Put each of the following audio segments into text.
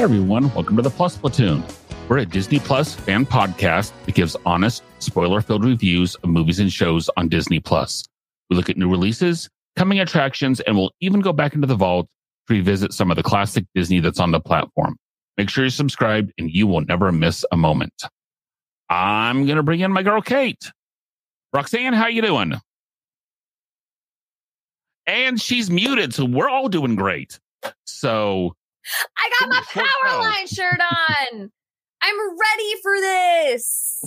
Hey everyone, welcome to the Plus Platoon. We're a Disney Plus fan podcast that gives honest, spoiler filled reviews of movies and shows on Disney Plus. We look at new releases, coming attractions, and we'll even go back into the vault to revisit some of the classic Disney that's on the platform. Make sure you're subscribed and you will never miss a moment. I'm going to bring in my girl, Kate. Roxanne, how you doing? And she's muted, so we're all doing great. So I got my power line shirt on. I'm ready for this.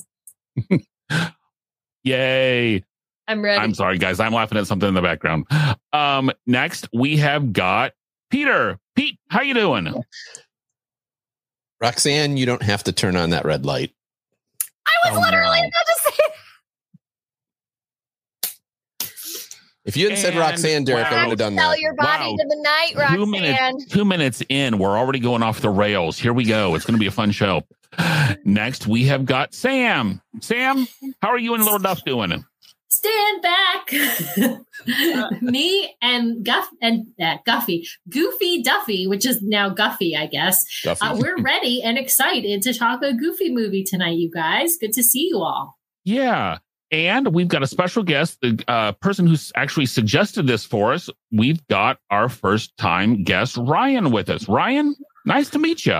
Yay. I'm ready. I'm sorry, guys. I'm laughing at something in the background. Um, next we have got Peter. Pete, how you doing? Roxanne, you don't have to turn on that red light. I was Oh, literally no. about to If you hadn't said And- Roxanne, Derek, I wow. would have done Sell that. your body Wow. to the night, Two Roxanne. minutes, two minutes in, we're already going off the rails. Here we go. It's going to be a fun show. Next, we have got Sam. Sam, how are you and Little Duff doing? stand back. Me and Guff and uh, Guffy, Goofy Duffy, which is now Guffy, I guess. Duffy. Uh, we're ready and excited to talk a Goofy movie tonight, you guys. Good to see you all. Yeah. And we've got a special guest, the uh, person who's actually suggested this for us. We've got our first time guest, Ryan, with us. Ryan, nice to meet you.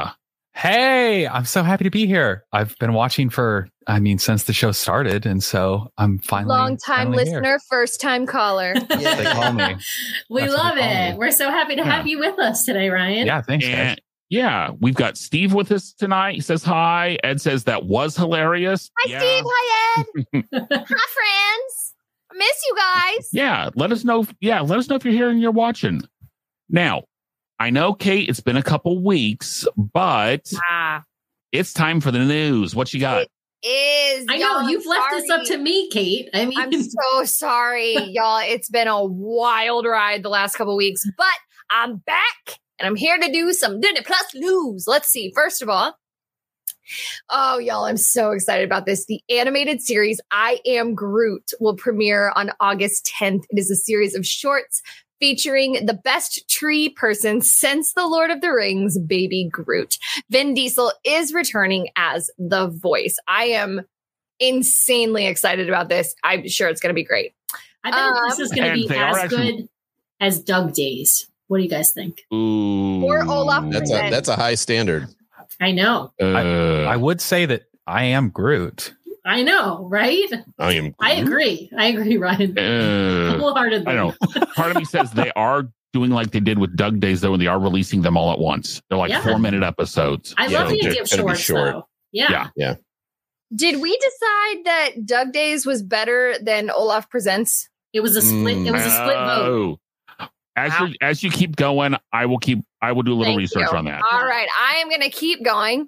Hey, I'm so happy to be here. I've been watching for, I mean, since the show started, and so I'm finally Long time finally here. listener, first time caller. They call me. We That's love call it. me. We're so happy to have you with us today, Ryan. Yeah, thanks, guys. And yeah, we've got Steve with us tonight. He says hi. Ed says that was hilarious. Hi, yeah. Steve. Hi, Ed. Hi, friends. I miss you guys. Yeah, let us know. If, Yeah, let us know if you're here and you're watching. Now, I know, Kate, it's been a couple weeks, but Ah, it's time for the news. What you got? is I know y'all, you've I'm left this up to me, Kate. I mean, I'm so sorry, y'all. It's been a wild ride the last couple weeks, but I'm back and I'm here to do some Disney Plus news. Let's see. First of all, oh, y'all, I'm so excited about this. The animated series I Am Groot will premiere on August 10th. It is a series of shorts featuring the best tree person since the Lord of the Rings, Baby Groot. Vin Diesel is returning as the voice. I am insanely excited about this. I'm sure it's going to be great. I bet this um, is going to be as actually- good as Dug Days. What do you guys think? Ooh. Or Olaf That's a that's a high standard. I know. Uh, I would say that I am Groot. I know, right? I am. I agree. I agree, Ryan. uh, Wholeheartedly. I know. Part of me says they are doing like they did with Dug Days, though, and they are releasing them all at once. They're like Yeah. four minute episodes. I Yeah, love the they're idea of shorts, short. though. Yeah. Yeah. Did we decide that Dug Days was better than Olaf Presents? It was a split. It was a split vote. As you as you keep going, I will keep. I will do a little Thank research you. on that. All right, I am going to keep going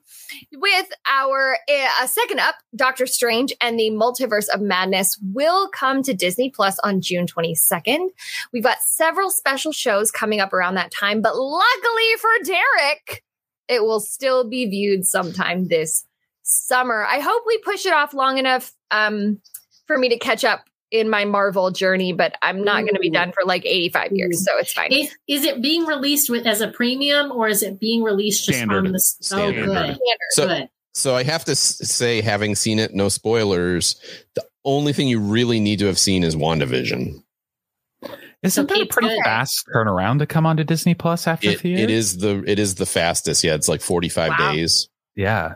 with our uh, second up. Doctor Strange and the Multiverse of Madness will come to Disney Plus on June 22nd. We've got several special shows coming up around that time, but luckily for Derek, it will still be viewed sometime this summer. I hope we push it off long enough um, for me to catch up in my Marvel journey, but I'm not going to be mm. done for like 85 years, mm. so it's fine. Is, is it being released with as a premium or is it being released just Standard. on the? Oh, Standard. Oh, good. Standard. So good. so I have to say, having seen it, no spoilers. The only thing you really need to have seen is WandaVision. Isn't that a pretty good. fast turnaround to come onto Disney Plus after It, theater? it is the it is the fastest. Yeah, it's like forty five Wow. days. Yeah.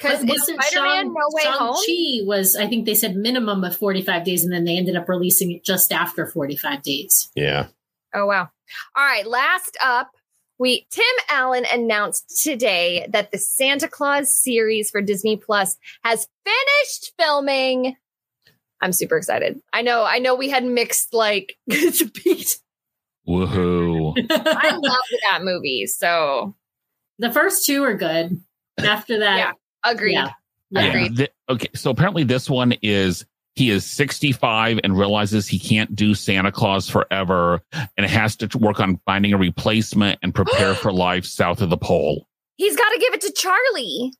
Because But wasn't Spider-Man Shang- No Way Home? Shang-Chi was, I think they said minimum of 45 days, and then they ended up releasing it just after 45 days. Yeah. Oh wow. All right, last up, we Tim Allen announced today that the Santa Claus series for Disney Plus has finished filming. I'm super excited. I know, I know we had mixed like Pete. Woohoo. I love that movie. So the first two are good. After that, Yeah. Agreed. Yeah. Yeah, Agreed. thi- okay, so apparently this one is he is 65 and realizes he can't do Santa Claus forever and has to work on finding a replacement and prepare for life south of the pole. He's got to give it to Charlie.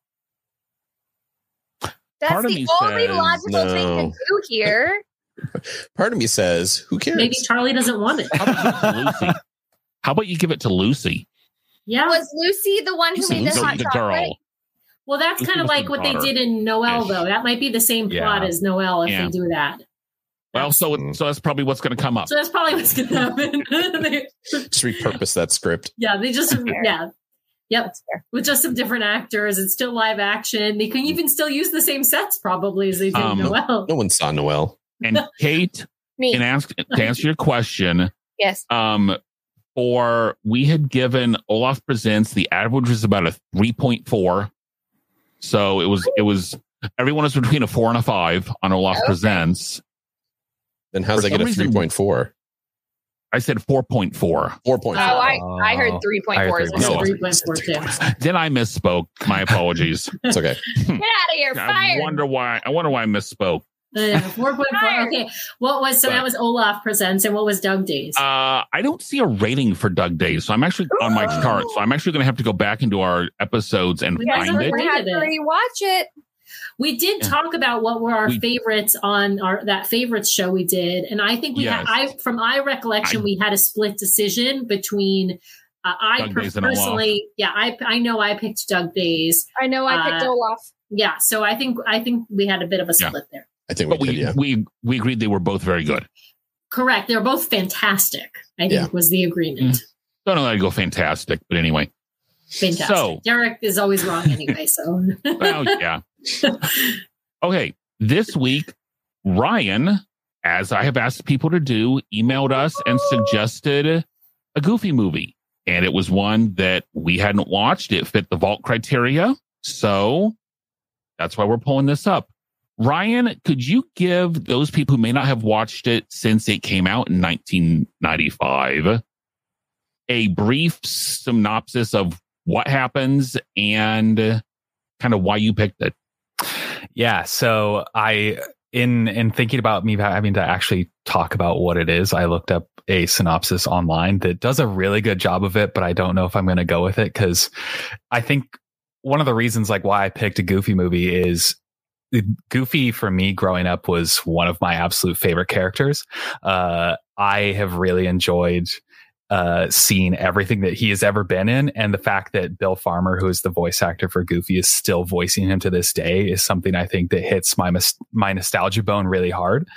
That's Part the only says logical thing to do here. Part of me says, who cares? maybe Charlie doesn't want it. How about you give it to Lucy? How about you give it to Lucy? Yeah. Was Lucy the one who Lucy- made the Lucy hot the chocolate? girl. Well, that's kind of like what they did in Noelle, though. That might be the same Yeah. plot as Noelle if Yeah. they do that. Well, so so that's probably what's going to come up. So that's probably what's going to happen. They- Just repurpose that script. yeah, they just yeah, yep, with just some different actors. It's still live action. They can even still use the same sets probably as they did Um, in Noelle. No one saw Noelle. And Kate, Me. and ask to answer your question, yes. um, for we had given Olaf Presents the average was about a three point four, so it was it was everyone was between a four and a five on Olaf Okay. Presents. Then how's For that get a 3.4? I said four point four. 4.4. Oh, I, I heard Oh, 3.4 I heard as It's No. three point four two. Then I misspoke. My apologies. It's okay. Get out of here. Fire. I wonder why. I wonder why I misspoke. Four point four. Okay, what was so that was Olaf presents, and what was Dug Days? Uh, I don't see a rating for Dug Days, so I'm actually on my chart. So I'm actually going to have to go back into our episodes and We find it. great. I had to it. rewatch it. We did Yeah. talk about what were our We- favorites on our that favorites show we did, and I think we Yes. had. I from my recollection, I- we had a split decision between. Uh, I Doug per- Days and Olaf. personally, yeah, I I know I picked Dug Days. I know I picked Uh, Olaf. Yeah, so I think I think we had a bit of a Yeah. split there. I think we But did, we, yeah. we we agreed they were both very good. Correct. They're both fantastic. I think Yeah. was the agreement. Mm-hmm. Don't know how to go fantastic, but anyway. Fantastic. So- Derek is always wrong anyway. So Well, yeah. Okay. This week, Ryan, as I have asked people to do, emailed us and suggested a goofy movie. And it was one that we hadn't watched. It fit the vault criteria. So that's why we're pulling this up. Ryan, could you give those people who may not have watched it since it came out in 1995 a brief synopsis of what happens and kind of why you picked it? Yeah. So I, in in thinking about me having to actually talk about what it is, I looked up a synopsis online that does a really good job of it, but I don't know if I'm going to go with it because I think one of the reasons like why I picked a Goofy movie is Goofy for me growing up was one of my absolute favorite characters. Uh, I have really enjoyed uh, seeing everything that he has ever been in. And the fact that Bill Farmer, who is the voice actor for Goofy, is still voicing him to this day is something I think that hits my, my nostalgia bone really hard.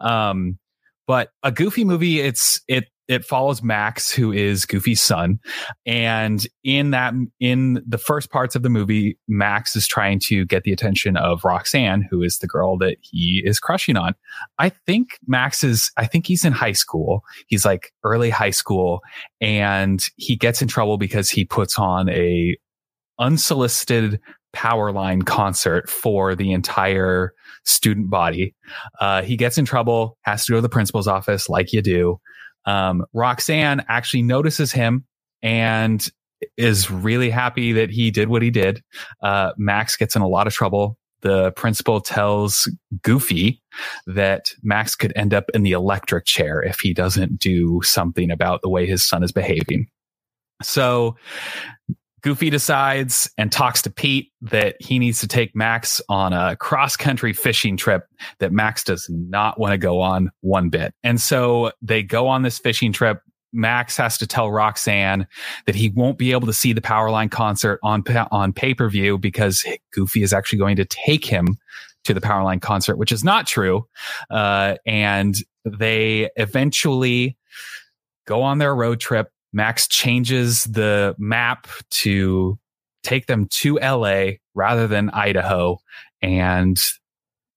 Um, but a Goofy movie, it's, it, it follows Max, who is Goofy's son. And in that, in the first parts of the movie, Max is trying to get the attention of Roxanne, who is the girl that he is crushing on. I think Max is, I think he's in high school. He's like early high school and he gets in trouble because he puts on a unsolicited power line concert for the entire student body. Uh, he gets in trouble, has to go to the principal's office like you do. Um, Roxanne actually notices him and is really happy that he did what he did. Uh, Max gets in a lot of trouble. The principal tells Goofy that Max could end up in the electric chair if he doesn't do something about the way his son is behaving. So Goofy decides and talks to Pete that he needs to take Max on a cross country fishing trip that Max does not want to go on one bit. And so they go on this fishing trip. Max has to tell Roxanne that he won't be able to see the Powerline concert on on pay per view because Goofy is actually going to take him to the Powerline concert, which is not true. Uh, and they eventually go on their road trip. Max changes the map to take them to LA rather than Idaho. And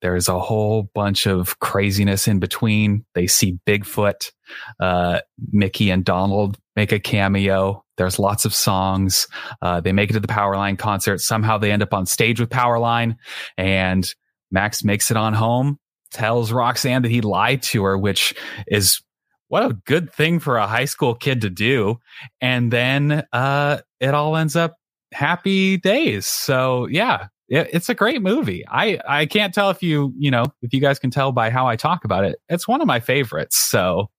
there's a whole bunch of craziness in between. They see Bigfoot. Uh, Mickey and Donald make a cameo. There's lots of songs. Uh, they make it to the Powerline concert. Somehow they end up on stage with Powerline and Max makes it on home, tells Roxanne that he lied to her, which is what a good thing for a high school kid to do. And then uh, it all ends up happy days. So yeah, it, it's a great movie. I I can't tell if you you know if you guys can tell by how I talk about it. It's one of my favorites. So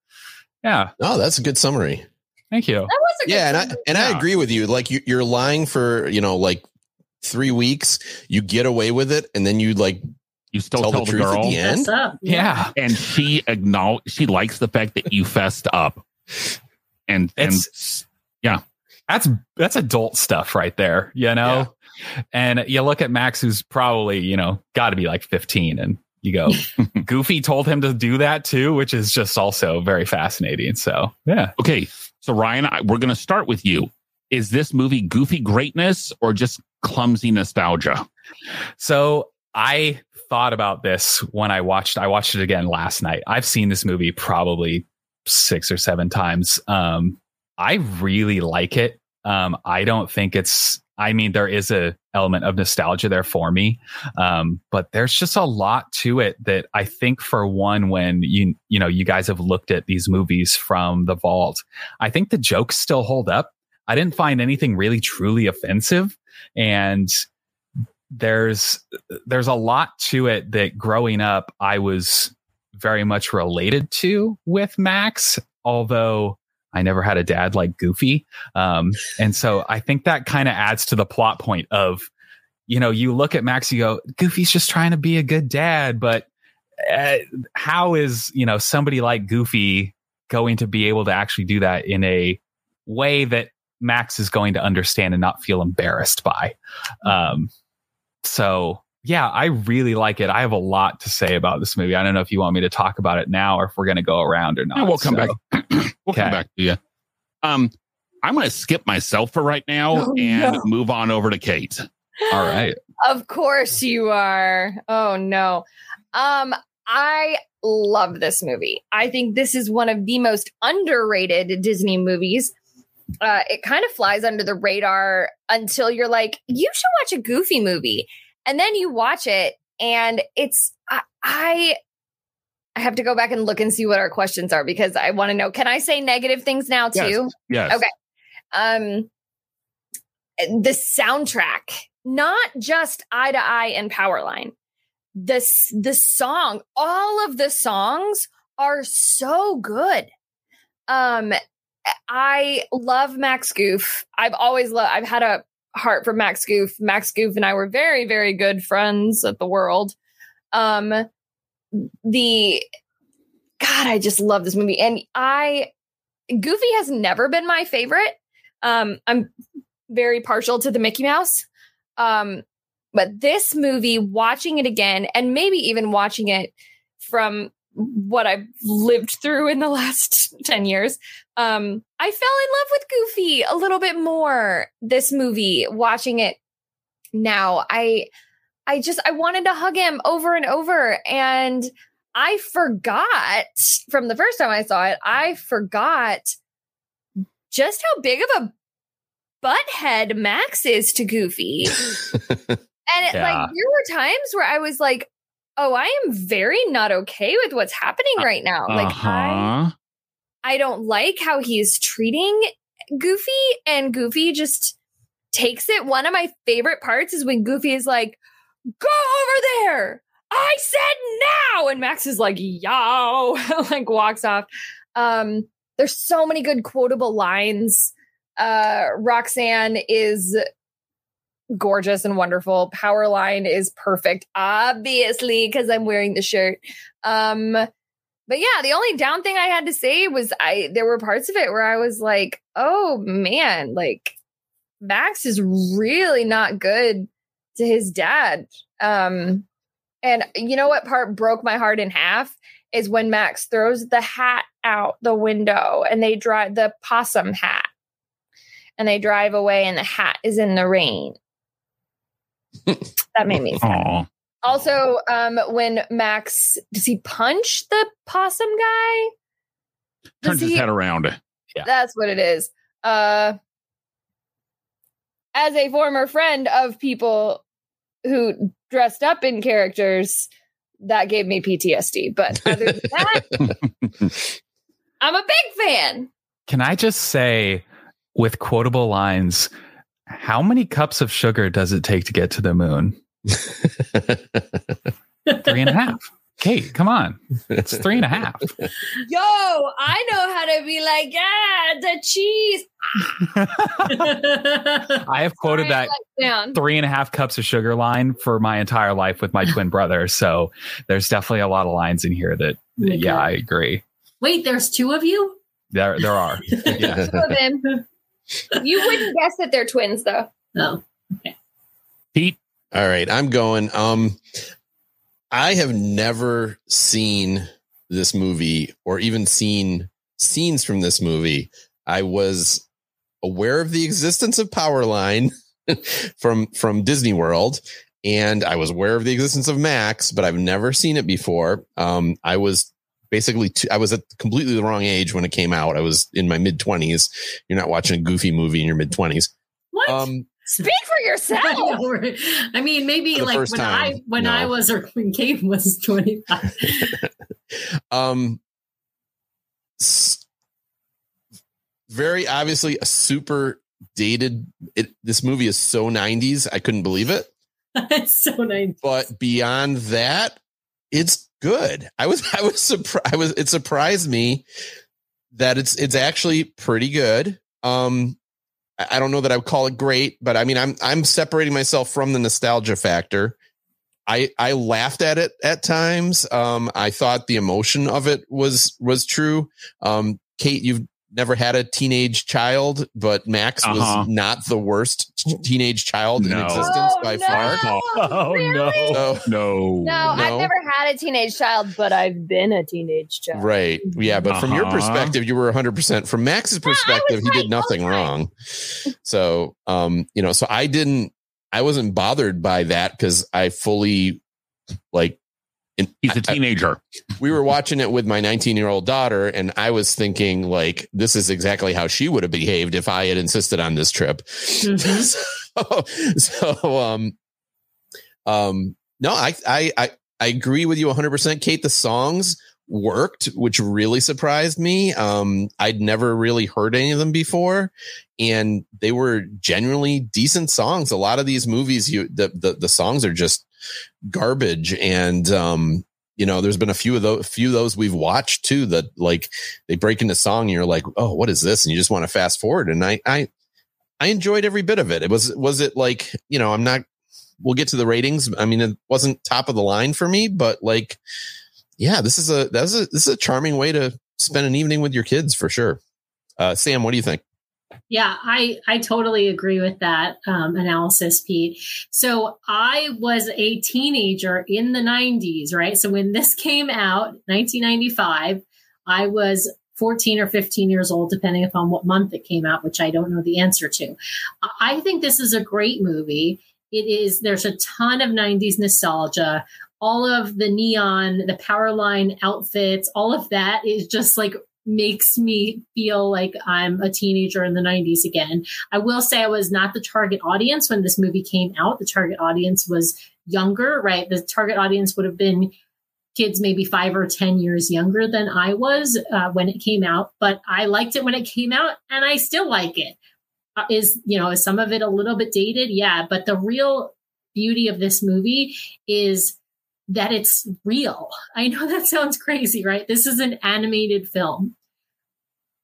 yeah. Oh, that's a good summary. Thank you. That was a Yeah, and good I movie. and I agree with you. Like you, you're lying for you know like three weeks. You get away with it, and then you like You still tell tell, the the, girl, the end. Mess up. Yeah. and she acknowledge she likes the fact that you fessed up. And and It's- That's that's adult stuff right there, you know. And you look at Max, who's probably you know got to be like 15, and you go, Goofy told him to do that too, which is just also very fascinating. So yeah, okay, so Ryan, I, we're going to start with you. Is this movie goofy greatness or just clumsy nostalgia? So I thought about this when I watched I watched it again last night. I've seen this movie probably six or seven times. Um I really like it. Um I don't think it's I mean there is a element of nostalgia there for me. Um but there's just a lot to it that I think for one when you you know you guys have looked at these movies from the vault, I think the jokes still hold up. I didn't find anything really truly offensive and there's there's a lot to it that growing up I was very much related to with Max, although I never had a dad like Goofy. Um, and so I think that kind of adds to the plot point of, you know, you look at Max, you go, Goofy's just trying to be a good dad, but uh, how is, you know, somebody like Goofy going to be able to actually do that in a way that Max is going to understand and not feel embarrassed by? Um, so yeah, I really like it. I have a lot to say about this movie. I don't know if you want me to talk about it now or if we're going to go around or not. Yeah, we'll come So- back. we'll come back to you. Um, I'm going to skip myself for right now Oh, and no. move on over to Kate. All right. Of course you are. Oh no. Um I love this movie. I think this is one of the most underrated Disney movies. Uh it kind of flies under the radar until you're like you should watch a goofy movie. And then you watch it and it's I I, I have to go back and look and see what our questions are because I want to know. Can I say negative things now too? Yes. Okay. um the soundtrack not just eye to eye and powerline the s- the song all of the songs are so good um i love max goof i've always loved i've had a heart for max goof max goof and i were very very good friends at the world um the god i just love this movie and i Goofy has never been my favorite. Um, I'm very partial to the Mickey Mouse. Um, but this movie, watching it again, and maybe even watching it from what I've lived through in the last 10 years, um, I fell in love with Goofy a little bit more this movie, watching it now. I I just I wanted to hug him over and over. And I forgot from the first time I saw it, I forgot just how big of a butthead Max is to Goofy. And it, Yeah. like there were times where I was like, "Oh, I am very not okay with what's happening right now." Like I uh-huh. I don't like how he's treating Goofy and Goofy just takes it. One of my favorite parts is when Goofy is like, "Go over there." I said now and Max is like, "Yo," like walks off. Um there's so many good quotable lines. Uh Roxanne is gorgeous and wonderful. Powerline is perfect, obviously, because I'm wearing the shirt. Um, but yeah, the only down thing I had to say was I there were parts of it where I was like, oh man, like Max is really not good to his dad. Um, and you know what part broke my heart in half is when Max throws the hat out the window and they drive the possum hat and they drive away and the hat is in the rain. That made me sad. Aw. Also, um, when Max does he punch the possum guy? Does Turns his he- head around. That's what it is. Uh, as a former friend of people who dressed up in characters, that gave me PTSD. But other than that, I'm a big fan. Can I just say, with quotable lines, how many cups of sugar does it take to get to the moon? Three and a half. Kate, come on. It's three and a half. Yo, I know how to be like, yeah, the cheese. I have quoted that down. three and a half cups of sugar line for my entire life with my twin brother. So there's definitely a lot of lines in here that, oh Okay. yeah, I agree. Wait, there's two of you? There, there are. Yeah. Two of them. You wouldn't guess that they're twins, though. Oh. Pete, All right, I'm going. Um, I have never seen this movie or even seen scenes from this movie. I was aware of the existence of Powerline from from Disney World, and I was aware of the existence of Max, but I've never seen it before. Um, I was basically too, I was at completely the wrong age when it came out. I was in my mid twenties. You're not watching a goofy movie in your mid twenties. What? Um, Speak for yourself. I mean, maybe like first when I when no. I was or when Kate was twenty five. um very obviously a super dated it this movie is so 90s i couldn't believe it it's so nice. but beyond that it's good i was i was surprised i was it surprised me that it's it's actually pretty good um I don't know that I would call it great, but I mean, I'm I'm separating myself from the nostalgia factor. I I laughed at it at times. Um, I thought the emotion of it was was true. Um, Kate, you've never had a teenage child, but Max Uh-huh. was not the worst t- teenage child in existence Oh, by no. far. Oh, no. So, no. No, I've never had a teenage child, but I've been a teenage child. right, yeah, but from your Uh-huh. perspective, you were 100. percent From Max's No, perspective, he right did nothing all the wrong. So, um, you know, so I didn't, I wasn't bothered by that because I fully like. In, He's a teenager. we were watching it with my 19 year old daughter and i was thinking like this is exactly how she would have behaved if i had insisted on this trip Mhm. so, so um um no I, I i i agree with you 100% kate the songs worked which really surprised me um i'd never really heard any of them before and they were genuinely decent songs a lot of these movies you the the, the songs are just garbage. And um you know there's been a few of those few of those we've watched too that like they break into song and you're like oh what is this? And you just want to fast forward. And i i i enjoyed every bit of it. It was was it like you know i'm not we'll get to the ratings. I mean it wasn't top of the line for me but like yeah this is a that's a this is a charming way to spend an evening with your kids for sure. Uh sam what do you think Yeah, I I totally agree with that um, analysis, Pete. So I was a teenager in the '90s, right? So when this came out, 1995, I was 14 or 15 years old, depending upon what month it came out, which I don't know the answer to. I think this is a great movie. It is. There's a ton of '90s nostalgia. All of the neon, the power line outfits, all of that is just like makes me feel like I'm a teenager in the 90s again. I will say I was not the target audience when this movie came out. The target audience was younger, right? The target audience would have been kids maybe five or 10 years younger than I was uh, when it came out, but I liked it when it came out and I still like it. Uh, is, you know, is some of it a little bit dated? Yeah, but the real beauty of this movie is that it's real. I know that sounds crazy, right? This is an animated film.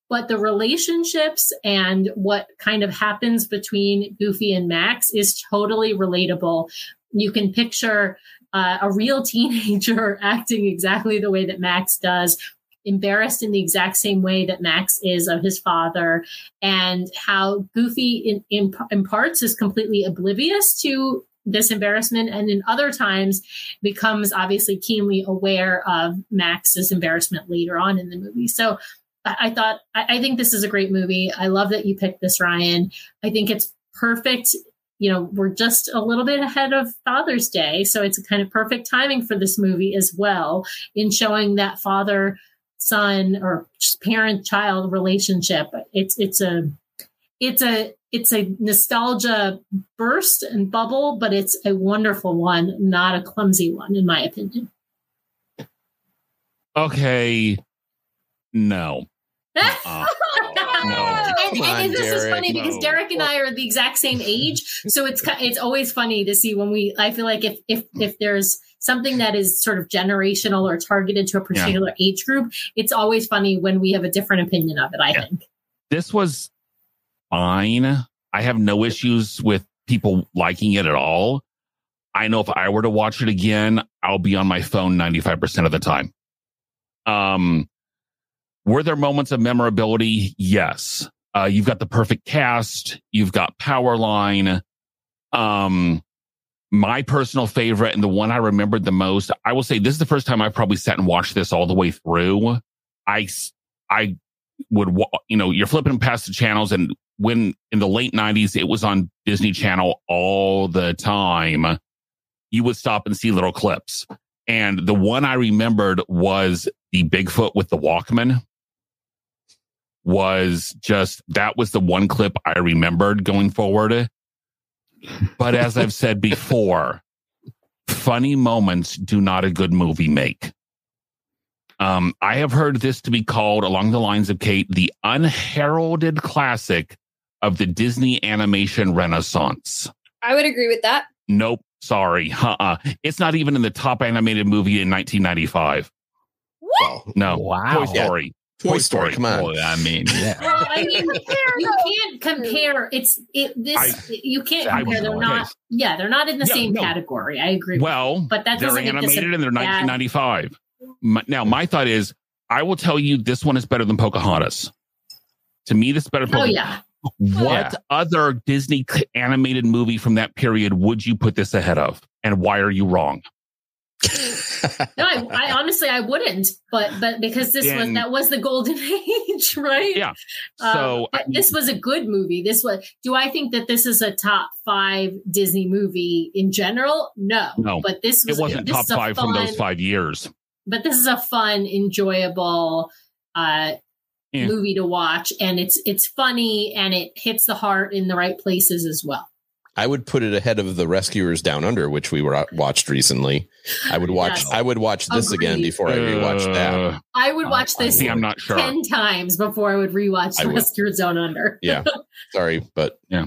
But the relationships and what kind of happens between Goofy and Max is totally relatable. You can picture uh, a real teenager acting exactly the way that Max does, embarrassed in the exact same way that Max is of his father, and how Goofy in, in, in parts is completely oblivious to this embarrassment and in other times becomes obviously keenly aware of max's embarrassment later on in the movie. So i, thought I, I think this is a great movie. I love that you picked this ryan. I think it's perfect. You know we're just a little bit ahead of father's day so it's a kind of perfect timing for this movie as well in showing that father son or parent child relationship. It's it's a it's a it's a nostalgia burst and bubble, but it's a wonderful one, not a clumsy one, in my opinion. Okay. No. Uh-uh. and, Come on, and this is Derek, funny because no. Derek and I are the exact same age, so it's it's always funny to see when we. I feel like if if if there's something that is sort of generational or targeted to a particular age group, it's always funny when we have a different opinion of it. I Yeah. think. this was fine. I have no issues with people liking it at all. I know if I were to watch it again, I'll be on my phone 95% of the time. Um, were there moments of memorability? Yes. Uh, you've got the perfect cast. You've got Powerline. Um, my personal favorite and the one I remembered the most, I will say this is the first time I probably sat and watched this all the way through. I, I would, you know, you're flipping past the channels and when in the late nineties, it was on Disney channel all the time. You would stop and see little clips. And the one I remembered was the Bigfoot with the Walkman was just, that was the one clip I remembered going forward. But as I've said before, funny moments do not a good movie make. Um, I have heard this to be called, along the lines of Kate, the unheralded classic of the Disney animation renaissance. I would agree with that. Nope, sorry. Uh-uh. It's not even in the top animated movie in 1995. Well, No. Wow. Toy Story. Toy Story, come on. Well, I mean, yeah. Well, I mean, you can't compare. It's it. This I- you can't compare. They're not. case. Yeah, they're not in the Yeah, same no. category. I agree. with Well, But that they're doesn't make this a animated and they're 1995. My, now, my thought is, I will tell you this one is better than Pocahontas. To me, this is better. than Oh Pocahontas. yeah, What Yeah. other Disney animated movie from that period would you put this ahead of? And why are you wrong? no, I, I honestly I wouldn't, but but because this was that was the golden age, right? Yeah. Um, So but I this was a good movie. This was. Do I think that this is a top five Disney movie in general? No, No. But this it was wasn't this top is a five from those five years. But this is a fun, enjoyable uh, Yeah. movie to watch, and it's it's funny and it hits the heart in the right places as well. I would put it ahead of the Rescuers Down Under, which we were watched recently. I would watch. Yes. I would watch this again Agreed. before I rewatched that. Uh, I would watch this I'm not sure. ten times before I would rewatch I would. Rescuers Down Under. Yeah, sorry, but Yeah.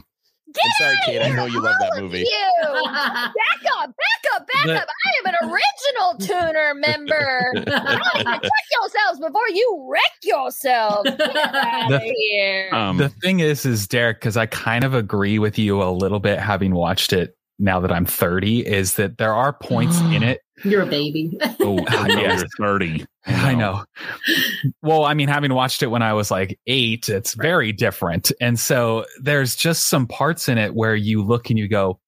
I'm sorry, Kate. I know you love that movie. You back up, back up, back up. I am an original tuner member. I check yourselves before you wreck yourself. Get out of The- um, the thing is, is Derek, because I kind of agree with you a little bit, having watched it now that I'm 30, is that there are points in it. You're a baby. oh, I know Yes. you're 30. I know. Well, I mean, having watched it when I was like eight, it's very different. And so there's just some parts in it where you look and you go,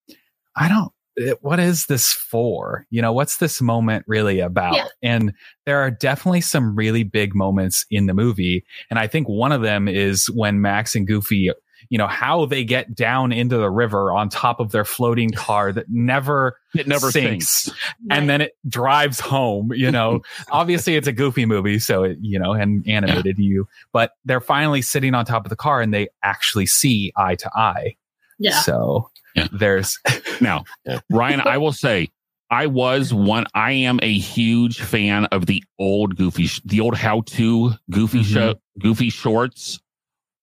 I don't, eh, what is this for? You know, what's this moment really about? Yeah. And there are definitely some really big moments in the movie. And I think one of them is when Max and Goofy, you know, how they get down into the river on top of their floating car that never It never sinks sinks. and then it drives home you know obviously it's a goofy movie so it you know and animated you but they're finally sitting on top of the car and they actually see eye to eye yeah. so Yeah. there's Now, Ryan, I will say, I was one. I am a huge fan of the old Goofy, the old how-to Goofy Mhm. show, Goofy shorts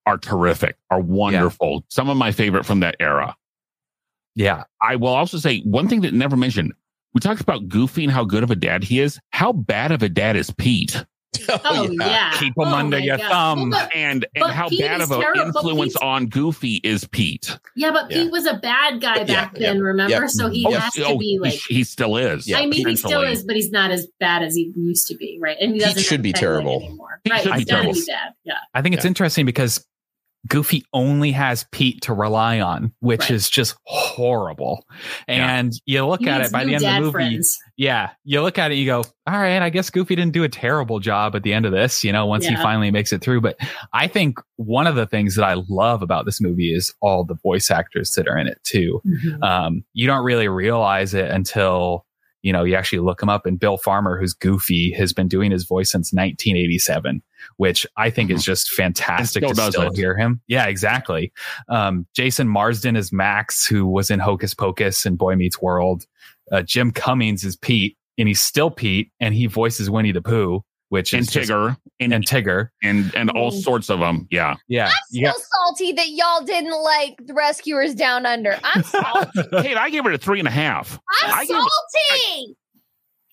are terrific, are wonderful. Some of my favorite from that era. yeah I will also say one thing that never mentioned. We talked about Goofy and how good of a dad he is. How bad of a dad is Pete? Oh, oh yeah. Keep 'em Oh, under your God. thumb. Well, but- And and But how Pete bad of an influence on Goofy is Pete? yeah, but Yeah. Pete was a bad guy Yeah, back yeah, then, remember? yeah. So he Oh, has to oh, be like he, still is. Yeah, I mean, he still is, but he's not as bad as he used to be, right? And he Pete doesn't should be terrible. anymore. Pete right? should be terrible. be bad. Yeah. i think it's Yeah. interesting because goofy only has pete to rely on which Right. is just horrible and you look He at it by the end of the movie friends. Yeah, you look at it, you go, all right, I guess Goofy didn't do a terrible job at the end of this, you know, once he finally makes it through. But I think one of the things that I love about this movie is all the voice actors that are in it too. Mhm. Um, you don't really realize it until, you know, you actually look him up. And Bill Farmer, who's Goofy, has been doing his voice since 1987, which I think is just fantastic to still does still it. hear him. Yeah, exactly. Um, Jason Marsden is Max, who was in Hocus Pocus and Boy Meets World. Uh, Jim Cummings is Pete, and he's still Pete, and he voices Winnie the Pooh, which and is just- Tigger and and Tigger. and and all sorts of them. Yeah. Yeah, I'm you still salty that y'all didn't like the Rescuers Down Under. I'm salty. Kate, I gave it a three and a half. I'm I give- salty.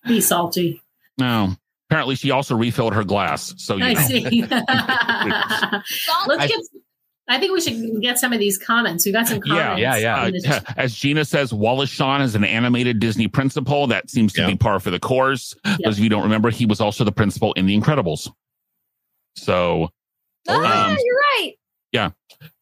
Be salty. No. Apparently, she also refilled her glass. So you I know. see. Let's get. I think we should get some of these comments. We got some Yeah, comments. yeah, yeah. in the Uh, as Gina says, Wallace Shawn is an animated Disney principal. That seems to Yeah. be par for the course. Those of you don't remember, he was also the principal in The Incredibles. So Oh, yeah, Um, you're right. Yeah,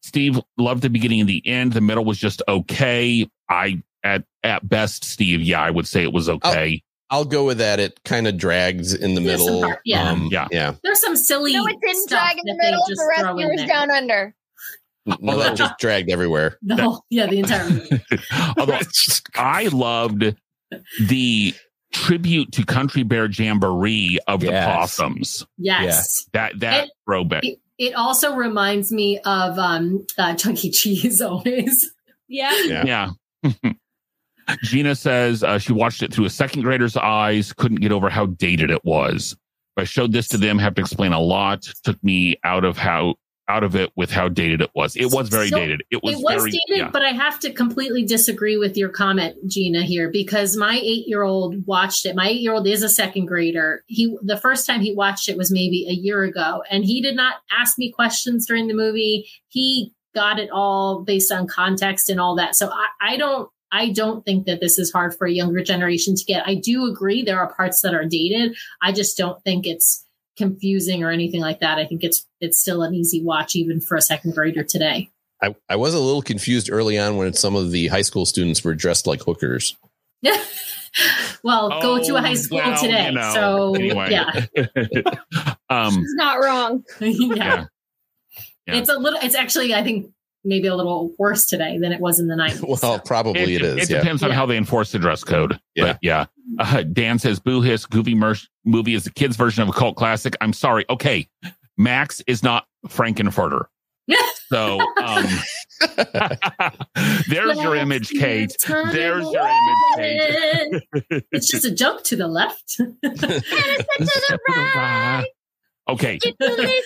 Steve loved the beginning and the end. The middle was just okay. I at at best, Steve, yeah, I would say it was okay. I'll go with that. It kind of drags in the There's middle. part- yeah. Um, Yeah. yeah. There's some silly. No, it didn't stuff drag in the middle. The throw in Rescuers there. Down Under. No, that just dragged everywhere. The whole, yeah, the entire movie. Although I loved the tribute to Country Bear Jamboree of the possums. Yes. That that It- throwback. It, it also reminds me of um uh, Chuck E. Cheese always. Yeah. Yeah. Yeah. Gina says uh, she watched it through a second grader's eyes, couldn't get over how dated it was. If I showed this to them, have to explain a lot. Took me out of how out of it with how dated it was. It was very So, dated. It was, it was very dated, yeah. but I have to completely disagree with your comment, Gina, here because my eight year old watched it. My eight year old is a second grader. He the first time he watched it was maybe a year ago, and he did not ask me questions during the movie. He got it all based on context and all that. So I, I don't I don't think that this is hard for a younger generation to get. I do agree there are parts that are dated. I just don't think it's confusing or anything like that. I think it's it's still an easy watch even for a second grader today. I, I was a little confused early on when some of the high school students were dressed like hookers. Yeah. well, go to a Oh, high school well, today. you know, so anyway. yeah. um, He's not wrong. yeah. yeah. Yeah. It's a little it's actually I think maybe a little worse today than it was in the 90s. Well, probably it, it, is. it yeah. depends on Yeah. how they enforce the dress code. Yeah. But yeah. Uh, Dan says Boo Hiss Goofy Merch movie is the kids' version of a cult classic. I'm sorry. Okay. Max is not Frank-N-Furter. So um, there's your image, Kate. There's your image, Kate. it's just a jump to the left. and a step to the right. Okay. If you listen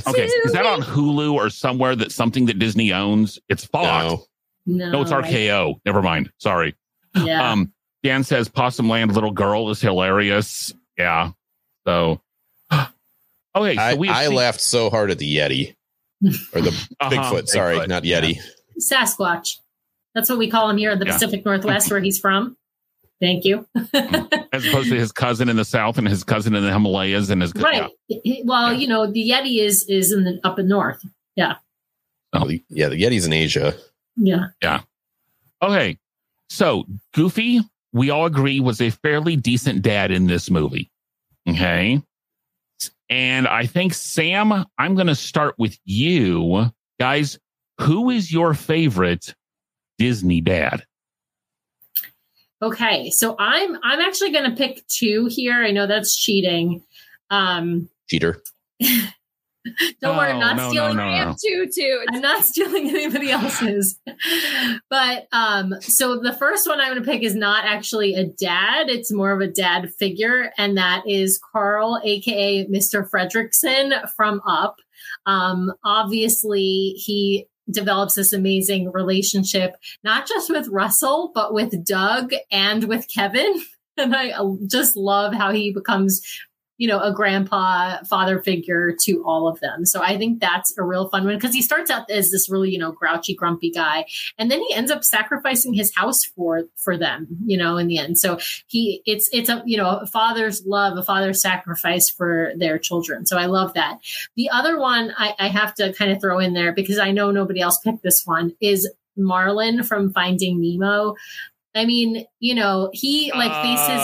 Okay. Is that on Hulu or somewhere that something that Disney owns? It's Fox. No. no, No, it's RKO. Never mind. Sorry. Yeah. Um, Dan says Possum Land Little Girl is hilarious. Yeah. So, okay. So I, we I laughed so hard at the Yeti or the Uh-huh, Bigfoot. Sorry, Bigfoot, not yeah. Yeti. Sasquatch. That's what we call him here in the Yeah. Pacific Northwest where he's from. Thank you. As opposed to his cousin in the south and his cousin in the Himalayas and his right. Well, you know, the Yeti is is in the up in north. Yeah. Oh. The- yeah, the Yeti's in Asia. Yeah. Yeah. Okay. So Goofy, we all agree, was a fairly decent dad in this movie. Okay. And I think, Sam, I'm going to start with you. Guys, who is your favorite Disney dad? Okay, so I'm I'm actually going to pick two here. I know that's cheating. Um, Cheater. don't worry, Oh, I'm not no, no, stealing. no, I have two too. I'm not stealing anybody else's. But um, so the first one I'm going to pick is not actually a dad. It's more of a dad figure, and that is Carl, aka Mr. Fredricksen from Up. Um, obviously, he develops this amazing relationship, not just with Russell, but with Dug and with Kevin. And I just love how he becomes you know, a grandpa, father figure to all of them. So I think that's a real fun one because he starts out as this really, you know, grouchy, grumpy guy, and then he ends up sacrificing his house for for them, you know, in the end. So he, it's it's a you know, a father's love, a father's sacrifice for their children. So I love that. The other one I, I have to kind of throw in there because I know nobody else picked this one is Marlin from Finding Nemo. I mean, you know, he like faces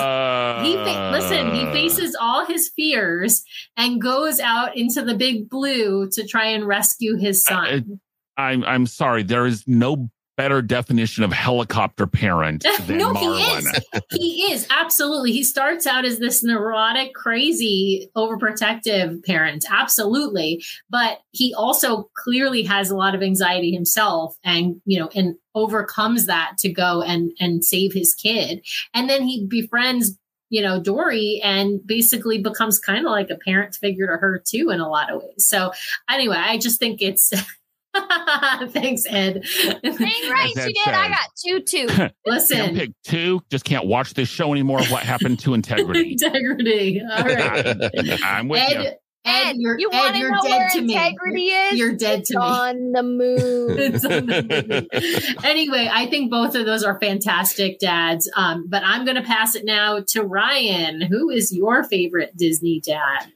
he fa- listen he Uh, faces all his fears and goes out into the big blue to try and rescue his son I'm I'm sorry. There is no better definition of helicopter parent than no Marlin. he is. He is. Absolutely. He starts out as this neurotic crazy overprotective parent. Absolutely. But he also clearly has a lot of anxiety himself and you know and overcomes that to go and and save his kid. And then he befriends you know, Dory and basically becomes kind of like a parent figure to her too in a lot of ways. So anyway, I just think it's Thanks, Ed. Dang right, As she Ed did. I got two, two. Can't Listen, pick two. Just can't watch this show anymore. What happened to integrity? integrity. All right. I'm with you. Ed, Ed, you're, you Ed, want to you're know dead where to me. integrity is? You're dead It's to me. on the moon. It's on the moon. anyway, I think both of those are fantastic dads. Um, but I'm going to pass it now to Ryan. Who is your favorite Disney dad?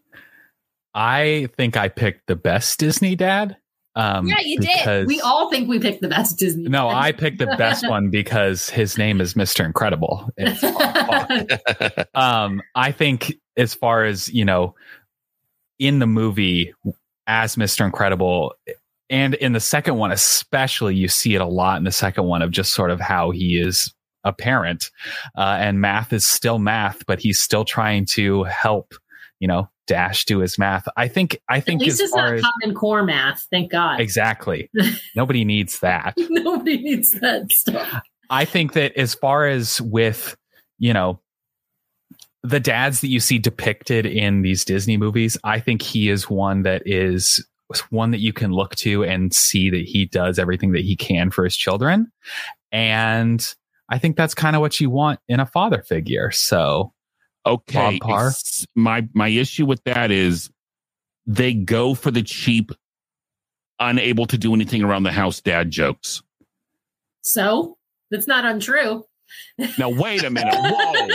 I think I picked the best Disney dad. Um, Yeah, you did. We all think we picked the best Disney. No. I picked the best one because his name is Mr. Incredible. Um, I think as far as you know, in the movie as Mr. Incredible, and in the second one especially, you see it a lot in the second one of just sort of how he is a parent, uh, and math is still math, but he's still trying to help. You know, Dash do his math. I think. I think At least as it's not as common core math. Thank God. exactly, nobody needs that. Nobody needs that stuff. I think that as far as with, you know, the dads that you see depicted in these Disney movies, I think he is one that is one that you can look to and see that he does everything that he can for his children. And I think that's kind of what you want in a father figure. So Okay. Bob My my issue with that is they go for the cheap, unable to do anything around the house dad jokes. So that's not untrue. Now wait a minute. Whoa.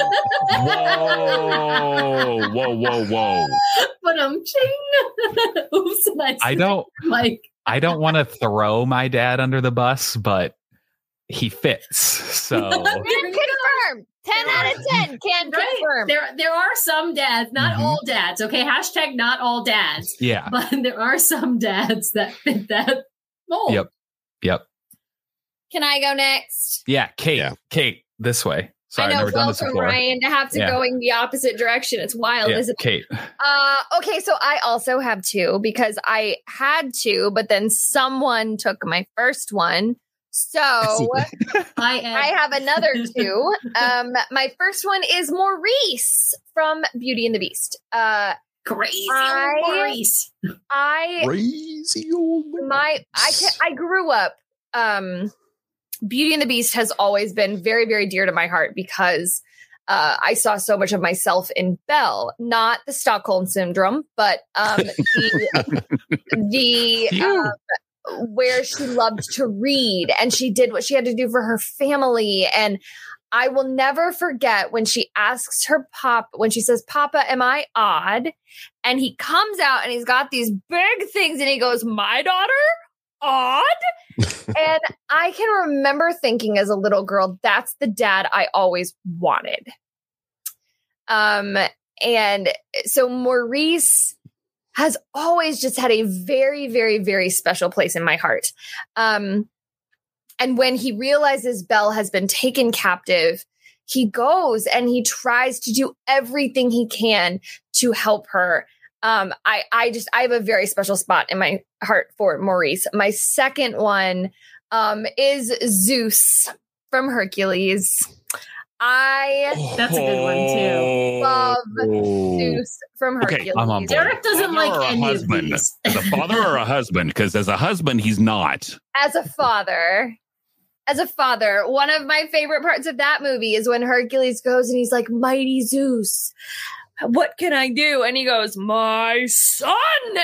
Whoa. Whoa, whoa, whoa. But um, ching. Oops, I, I don't like. I don't want to throw my dad under the bus, but he fits. So There you go. Confirmed. 10 out of 10 can Right. confirm. There, there are some dads, not Mhm. all dads. Okay, hashtag not all dads, yeah. but there are some dads that fit that mold. Yep. Yep. Can I go next? Yeah, Kate. Yeah. Kate, this way. Sorry, I know, never done this welcome, before. Ryan, to have to Yeah. going the opposite direction. It's wild, Yeah, isn't it? Kate. Uh, okay, so I also have two because I had two, but then someone took my first one. So I. I have another two. Um, my first one is Maurice from Beauty and the Beast. Uh, crazy I- old Maurice. I Crazy old man. my I can, I grew up um Beauty and the Beast has always been very very dear to my heart because uh, I saw so much of myself in Belle, not the Stockholm syndrome, but um, the, the um, where she loved to read and she did what she had to do for her family. And I will never forget when she asks her pop, when she says, Papa, am I odd? And he comes out and he's got these big things and he goes, My daughter? Odd? and I can remember thinking as a little girl, that's the dad I always wanted. Um, and so Maurice has always just had a very, very, very special place in my heart. Um, and when he realizes Belle has been taken captive, he goes and he tries to do everything he can to help her. Um, I, I just, I have a very special spot in my heart for Maurice. My second one, um, is Zeus from Hercules. I oh. That's a good one, too. love Oh. Zeus from Okay, Hercules. I'm on board. Derek doesn't Father or like a any husband? of these. As a father or a husband? Because as a husband, he's not. as a father, as a father, one of my favorite parts of that movie is when Hercules goes and he's like, Mighty Zeus, what can I do? And he goes, My son.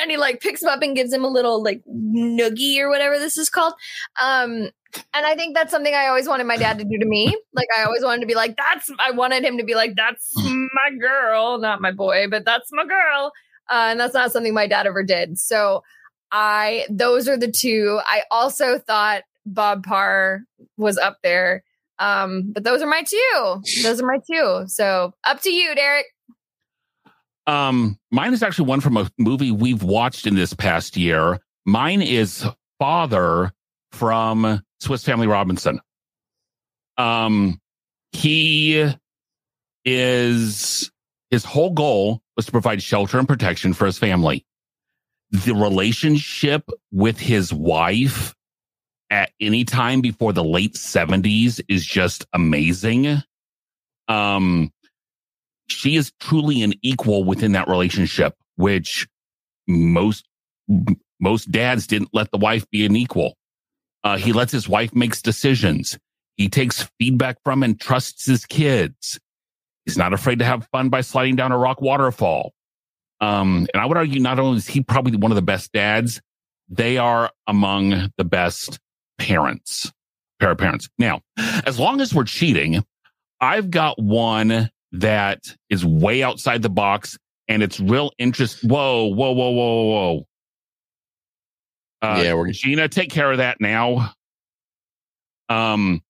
And he like picks him up and gives him a little like noogie or whatever this is called. Um, and I think that's something I always wanted my dad to do to me. Like I always wanted to be like, that's I wanted him to be like, that's my girl, not my boy, but that's my girl. Uh, and that's not something my dad ever did. So I those are the two. I also thought Bob Parr was up there. Um, but those are my two. Those are my two. So up to you, Derek. Um, mine is actually one from a movie we've watched in this past year. Mine is Father from Swiss Family Robinson. Um, he is his whole goal was to provide shelter and protection for his family. The relationship with his wife at any time before the late 70s is just amazing. Um, she is truly an equal within that relationship, which most most dads didn't let the wife be an equal. Uh, he lets his wife makes decisions. He takes feedback from and trusts his kids. He's not afraid to have fun by sliding down a rock waterfall. Um, and I would argue not only is he probably one of the best dads, they are among the best parents, pair of parents. Now, as long as we're cheating, I've got one that is way outside the box and it's real interest. Whoa, whoa, whoa, whoa, whoa. Uh, Yeah, we're- Gina, take care of that now. Um,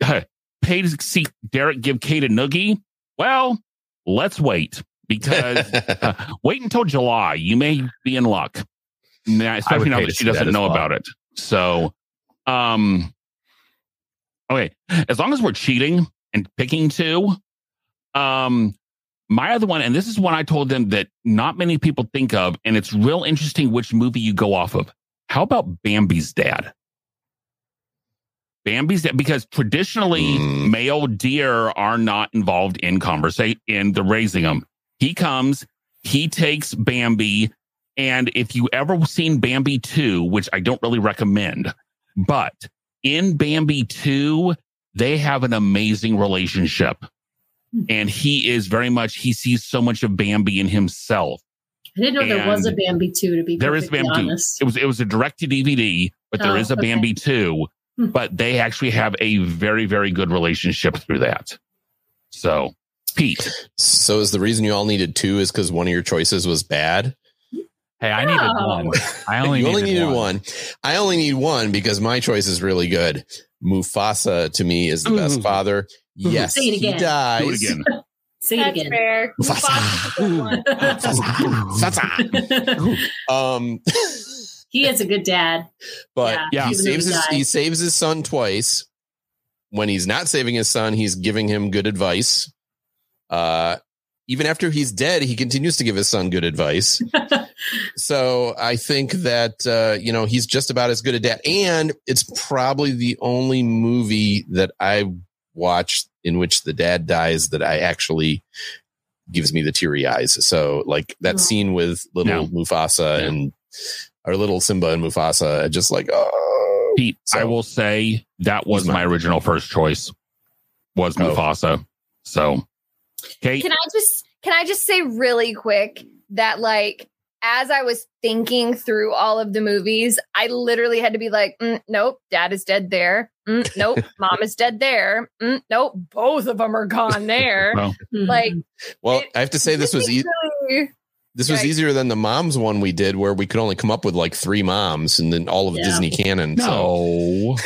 pay to see Derek give Kate a noogie. Well, let's wait because uh, wait until July. You may be in luck. Would especially now that she doesn't as know well. about it. So, um, okay, as long as we're cheating and picking two, um, my other one, and this is one I told them that not many people think of, and it's real interesting which movie you go off of. How about Bambi's dad? Bambi's dad, because traditionally Mm. male deer are not involved in conversation in the raising them. He comes, he takes Bambi, and if you ever seen Bambi 2, which I don't really recommend, but in Bambi 2, they have an amazing relationship. And he is very much, he sees so much of Bambi in himself. I didn't know there was a Bambi 2, to be There is Bambi 2. honest. It was it was a direct to DVD, but there Oh, is a okay. Bambi 2, Hmm. but they actually have a very, very good relationship through that. So, Pete, so is the reason you all needed two is because one of your choices was bad? Hey, I needed one. I only you needed, only needed one. one. I only need one because my choice is really good. Mufasa to me is the best Ooh. father. Yes, Say it he dies. do it again. Say it That's again. fair. Mufasa. Mufasa. um, he is a good dad. but Yeah. he saves his he saves his son twice. When he's not saving his son, he's giving him good advice. Uh, even after he's dead, he continues to give his son good advice. So I think that uh, you know he's just about as good a dad, and it's probably the only movie that I watched in which the dad dies that I actually gives me the teary eyes. So like that scene with little No. Mufasa Yeah. and our little Simba and Mufasa, just like oh, Pete, I will say that was He's my original first choice was Oh. Mufasa. So, Kate, Can I just can I just say really quick that like as I was thinking through all of the movies, I literally had to be like, mm, nope, dad is dead there. Mm, nope, mom is dead there. Mm, nope, both of them are gone there. Well, like well, It- I have to say this was e- really- this was Right. easier than the moms one we did, where we could only come up with like three moms and then all of Yeah. Disney canon. So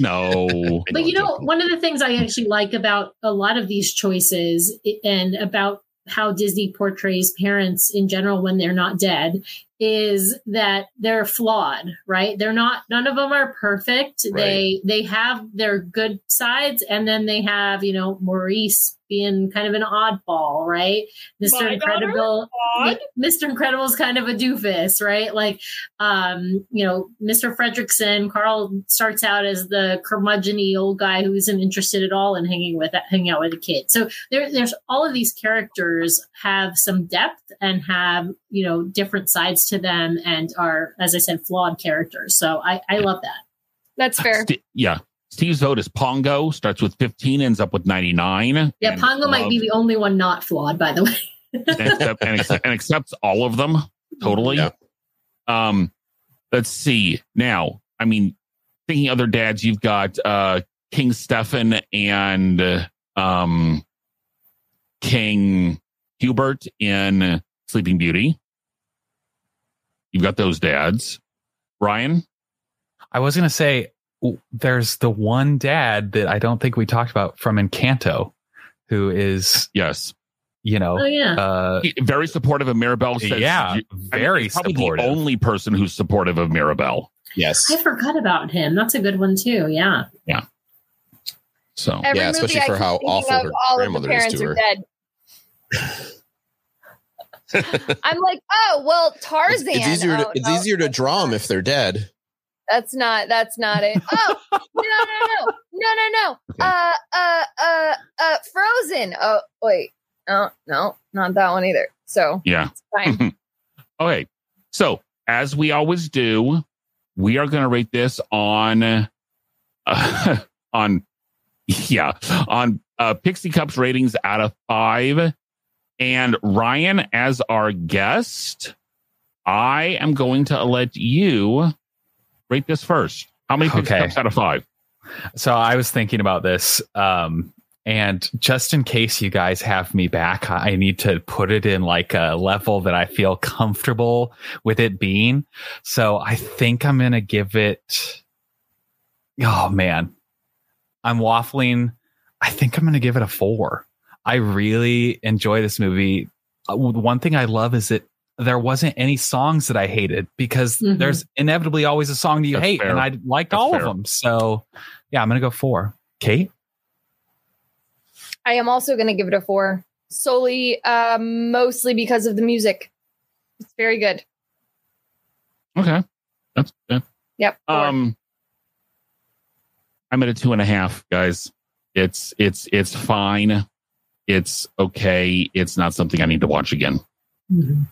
no, no. But you know, one of the things I actually like about a lot of these choices and about how Disney portrays parents in general when they're not dead is that they're flawed, right? They're not none of them are perfect. They they have their good sides and then they have, you know, Maurice being kind of an oddball, right? Mr. My? Incredible Mr. Incredible is kind of a doofus, right? Like, um, you know, Mr. Fredricksen, Carl starts out as the curmudgeony old guy who isn't interested at all in hanging with hanging out with a kid. So there, there's all of these characters have some depth and have you know different sides to them and are, as I said, flawed characters. So I, I love that. That's fair. St- yeah. Steve's vote is Pongo, starts with 15, ends up with 99. Yeah, Pongo might be the only one not flawed, by the way. and, accept, and, accept- and accepts all of them totally. Yeah. Um, let's see. Now, I mean, thinking other dads, you've got uh King Stefan and um King Hubert in Sleeping Beauty. You've got those dads. Ryan, I was going to say w- there's the one dad that I don't think we talked about from Encanto who is, yes, you know, Oh yeah, uh, He- very supportive of Mirabel. Says, yeah, I mean, very probably supportive. the only person who's supportive of Mirabel. yes, I forgot about him. That's a good one too. Yeah. Yeah. So Every Yeah, especially for how thinking awful of, her all of the grandmother is parents to are dead. I'm like, oh well, Tarzan. it's easier to Oh, it's no, easier to draw them if they're dead. That's not. That's not it. Oh no no no no no no. Okay. Uh uh uh uh. Frozen. Oh wait. no, no, not that one either. So Yeah. fine. Okay. So, as we always do, we are going to rate this on, uh, on, yeah, on uh, Pixie Cups ratings out of five. And Ryan, as our guest, I am going to let you rate this first. How many Okay. Cups out of five? So I was thinking about this. Um, and just in case you guys have me back, I need to put it in like a level that I feel comfortable with it being. So I think I'm going to give it. Oh, man. I'm waffling. I think I'm going to give it a four. I really enjoy this movie. Uh, One thing I love is that there wasn't any songs that I hated because Mhm. there's inevitably always a song that you That's hate, fair. and I liked That's all fair. of them. So, yeah, I'm gonna go four. Kate, I am also going to give it a four, solely, uh, mostly because of the music. It's very good. Okay. That's good. Yep. four. Um, I'm at a two and a half, guys. It's it's it's fine. It's okay. It's not something I need to watch again. Mhm.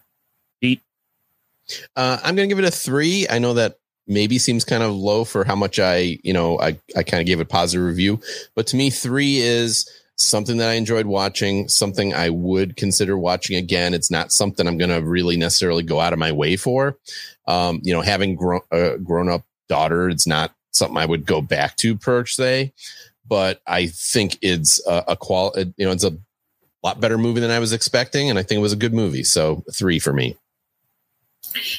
Uh, I'm going to give it a three. I know that maybe seems kind of low for how much I, you know, I, I kind of gave a positive review, but to me, three is something that I enjoyed watching, something I would consider watching again. It's not something I'm going to really necessarily go out of my way for. Um, you know, having grown, uh, grown up daughter, it's not something I would go back to per se, but I think it's a, a qual, you know, it's a lot better movie than I was expecting. And I think it was a good movie. So three for me.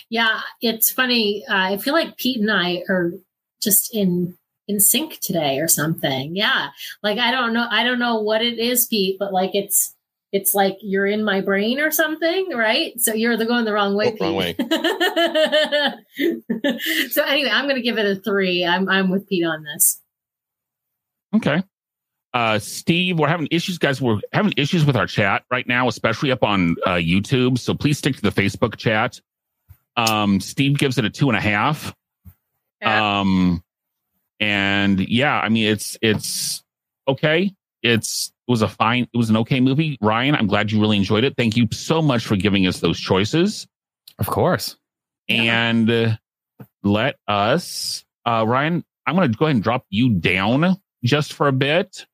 Yeah, it's funny. Uh, I feel like Pete and I are just in in sync today or something. Yeah, like I don't know, I don't know what it is, Pete, but like it's it's like you're in my brain or something, right? So you're the going the wrong way. Oh, wrong Pete. so anyway, I'm going to give it a three. I'm I'm with Pete on this. Okay. Uh, Steve, we're having issues, guys. We're having issues with our chat right now, especially up on uh, YouTube. So please stick to the Facebook chat. Um, Steve gives it a two and a half. Yeah. Um, and yeah, I mean, it's it's okay. It's it was a fine, it was an okay movie. Ryan, I'm glad you really enjoyed it. Thank you so much for giving us those choices. of course. And uh, let us, uh, Ryan, I'm going to go ahead and drop you down just for a bit.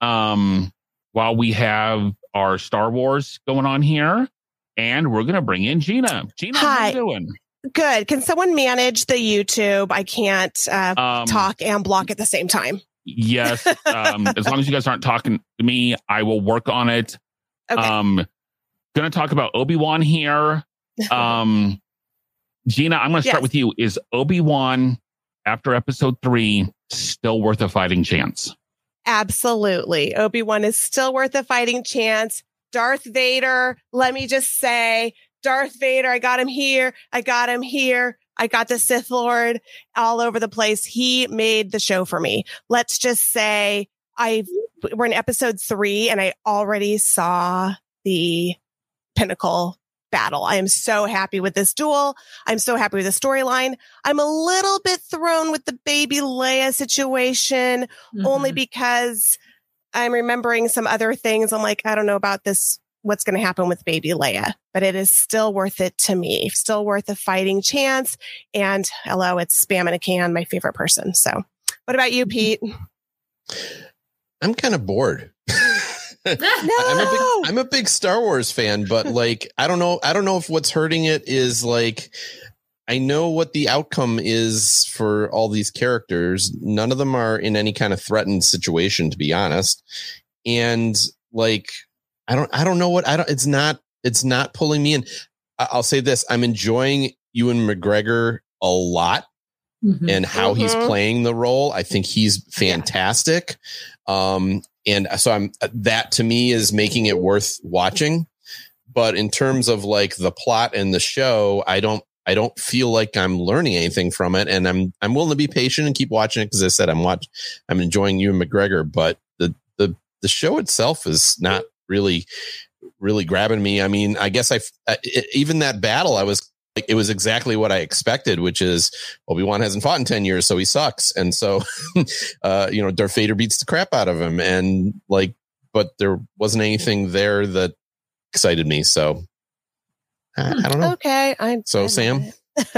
Um, while we have our Star Wars going on here, and we're going to bring in Gina. Gina, how Hi. you doing? Good. Can someone manage the YouTube? I can't uh, Um, talk and block at the same time. Yes. Um, as long as you guys aren't talking to me, I will work on it. Okay. Um, going to talk about Obi Wan here. Um, Gina, I'm going to start Yes. with you. Is Obi Wan after Episode three still worth a fighting chance? Absolutely. Obi Wan is still worth a fighting chance. Darth Vader, let me just say, Darth Vader, I got him here. I got him here. I got the Sith Lord all over the place. He made the show for me. Let's just say I we're in episode three and I already saw the pinnacle battle. I am so happy with this duel. I'm so happy with the storyline. I'm a little bit thrown with the baby Leia situation only Mhm. because I'm remembering some other things. I'm like, I don't know about this, what's going to happen with baby Leia, but it is still worth it to me. Still worth a fighting chance. And hello, it's Spam in a Can, my favorite person. So what about you, mm-hmm. Pete? I'm kind of bored. No, I'm a big I'm a big Star Wars fan, but like I don't know I don't know if what's hurting it is like I know what the outcome is for all these characters. None of them are in any kind of threatened situation, to be honest. And like I don't I don't know what I don't it's not it's not pulling me in. I- I'll say this, I'm enjoying Ewan McGregor a lot Mhm. and how he's Mhm. playing the role. I think he's fantastic. Um, and so I'm that to me is making it worth watching. But in terms of like the plot and the show, I don't I don't feel like I'm learning anything from it. And I'm I'm willing to be patient and keep watching it because I said I'm watch I'm enjoying Ewan McGregor, but the the the show itself is not really really grabbing me. I mean, I guess I even that battle I was like it was exactly what I expected, which is Obi Wan hasn't fought in ten years, so he sucks, and so uh, you know Darth Vader beats the crap out of him, and like, but there wasn't anything there that excited me. So I, I don't know. Okay. I'm, So, I Sam?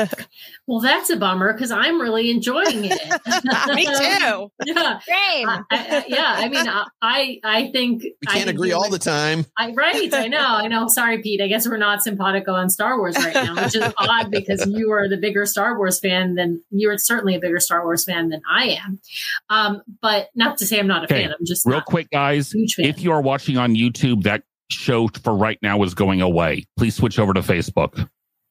Well, that's a bummer because I'm really enjoying it. Me too. yeah. Same. I, I, yeah, I mean, I, I, I think We can't think agree all would- the time. I, right, I know, I know. Sorry, Pete. I guess we're not simpatico on Star Wars right now, which is odd because you are the bigger Star Wars fan than you're certainly a bigger Star Wars fan than I am. Um, but not to say I'm not a Okay, fan. I'm just Real not quick, guys, a huge fan. if you are watching on YouTube, that show for right now is going away. Please switch over to Facebook.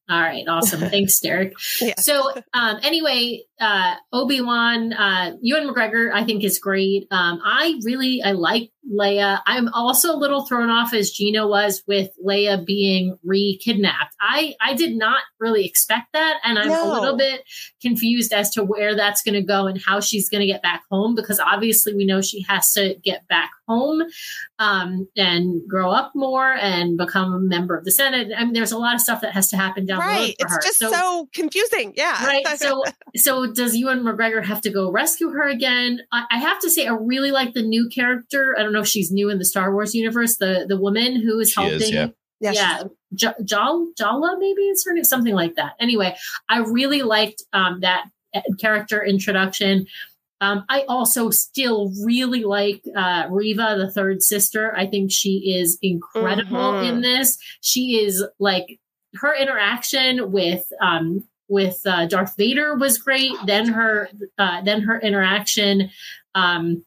All right, awesome. Thanks, Derek. Yeah. So, um, anyway, uh, Obi Wan, uh, Ewan McGregor, I think is great. Um, I really, I like Leia. I'm also a little thrown off as Gina was with Leia being re-kidnapped. I, I did not really expect that, and I'm No. a little bit confused as to where that's going to go and how she's going to get back home because obviously we know she has to get back home um, and grow up more and become a member of the Senate. I mean, there's a lot of stuff that has to happen down the road Right. It's her. just so, confusing. Yeah. right. So, so does Ewan McGregor have to go rescue her again? I, I have to say, I really like the new character. I don't know if she's new in the Star Wars universe. The the woman who is She is, helping. yeah. yeah. Yeah, J- Jal Jala maybe it's her name, something like that. Anyway, I really liked um, that uh, character introduction. Um, I also still really like uh, Reva, the third sister. I think she is incredible Mhm. in this. She is like her interaction with um, with uh, Darth Vader was great. Then her uh, then her interaction. Um,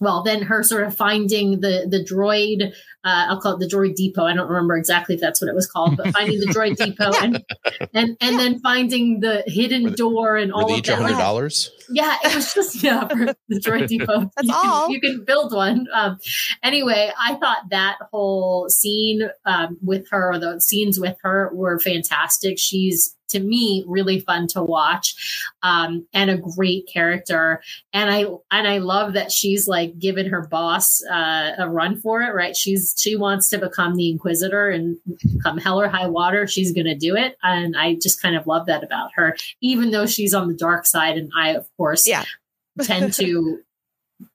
well, then her sort of finding the the droid. Uh, I'll call it the droid depot. I don't remember exactly if that's what it was called, but finding the droid depot and and and then finding the hidden door and all they of each that. hundred dollars? Yeah, it was just yeah for the droid depot. That's you all. Can, you can build one. Um, anyway, I thought that whole scene um, with her, the scenes with her, were fantastic. She's to me really fun to watch, um, and a great character. And I and I love that she's like giving her boss uh, a run for it. Right? She's she wants to become the Inquisitor and come hell or high water, she's going to do it. And I just kind of love that about her, even though she's on the dark side. And I, of course, Yeah. tend to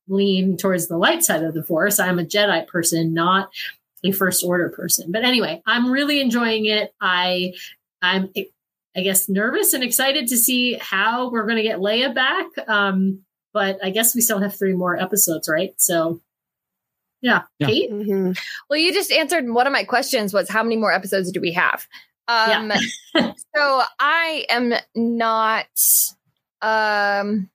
lean towards the light side of the force. I'm a Jedi person, not a first order person. But anyway, I'm really enjoying it. I, I'm, I guess, nervous and excited to see how we're going to get Leia back. Um, but I guess we still have three more episodes, right? So, yeah, Yeah. Kate. Mhm. Well, you just answered one of my questions was how many more episodes do we have? Um so I am not um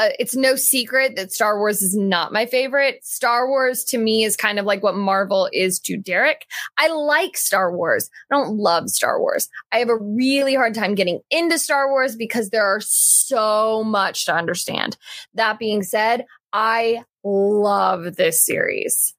uh, it's no secret that Star Wars is not my favorite. Star Wars to me is kind of like what Marvel is to Derek. I like Star Wars. I don't love Star Wars. I have a really hard time getting into Star Wars because there are so much to understand. That being said, I love this series.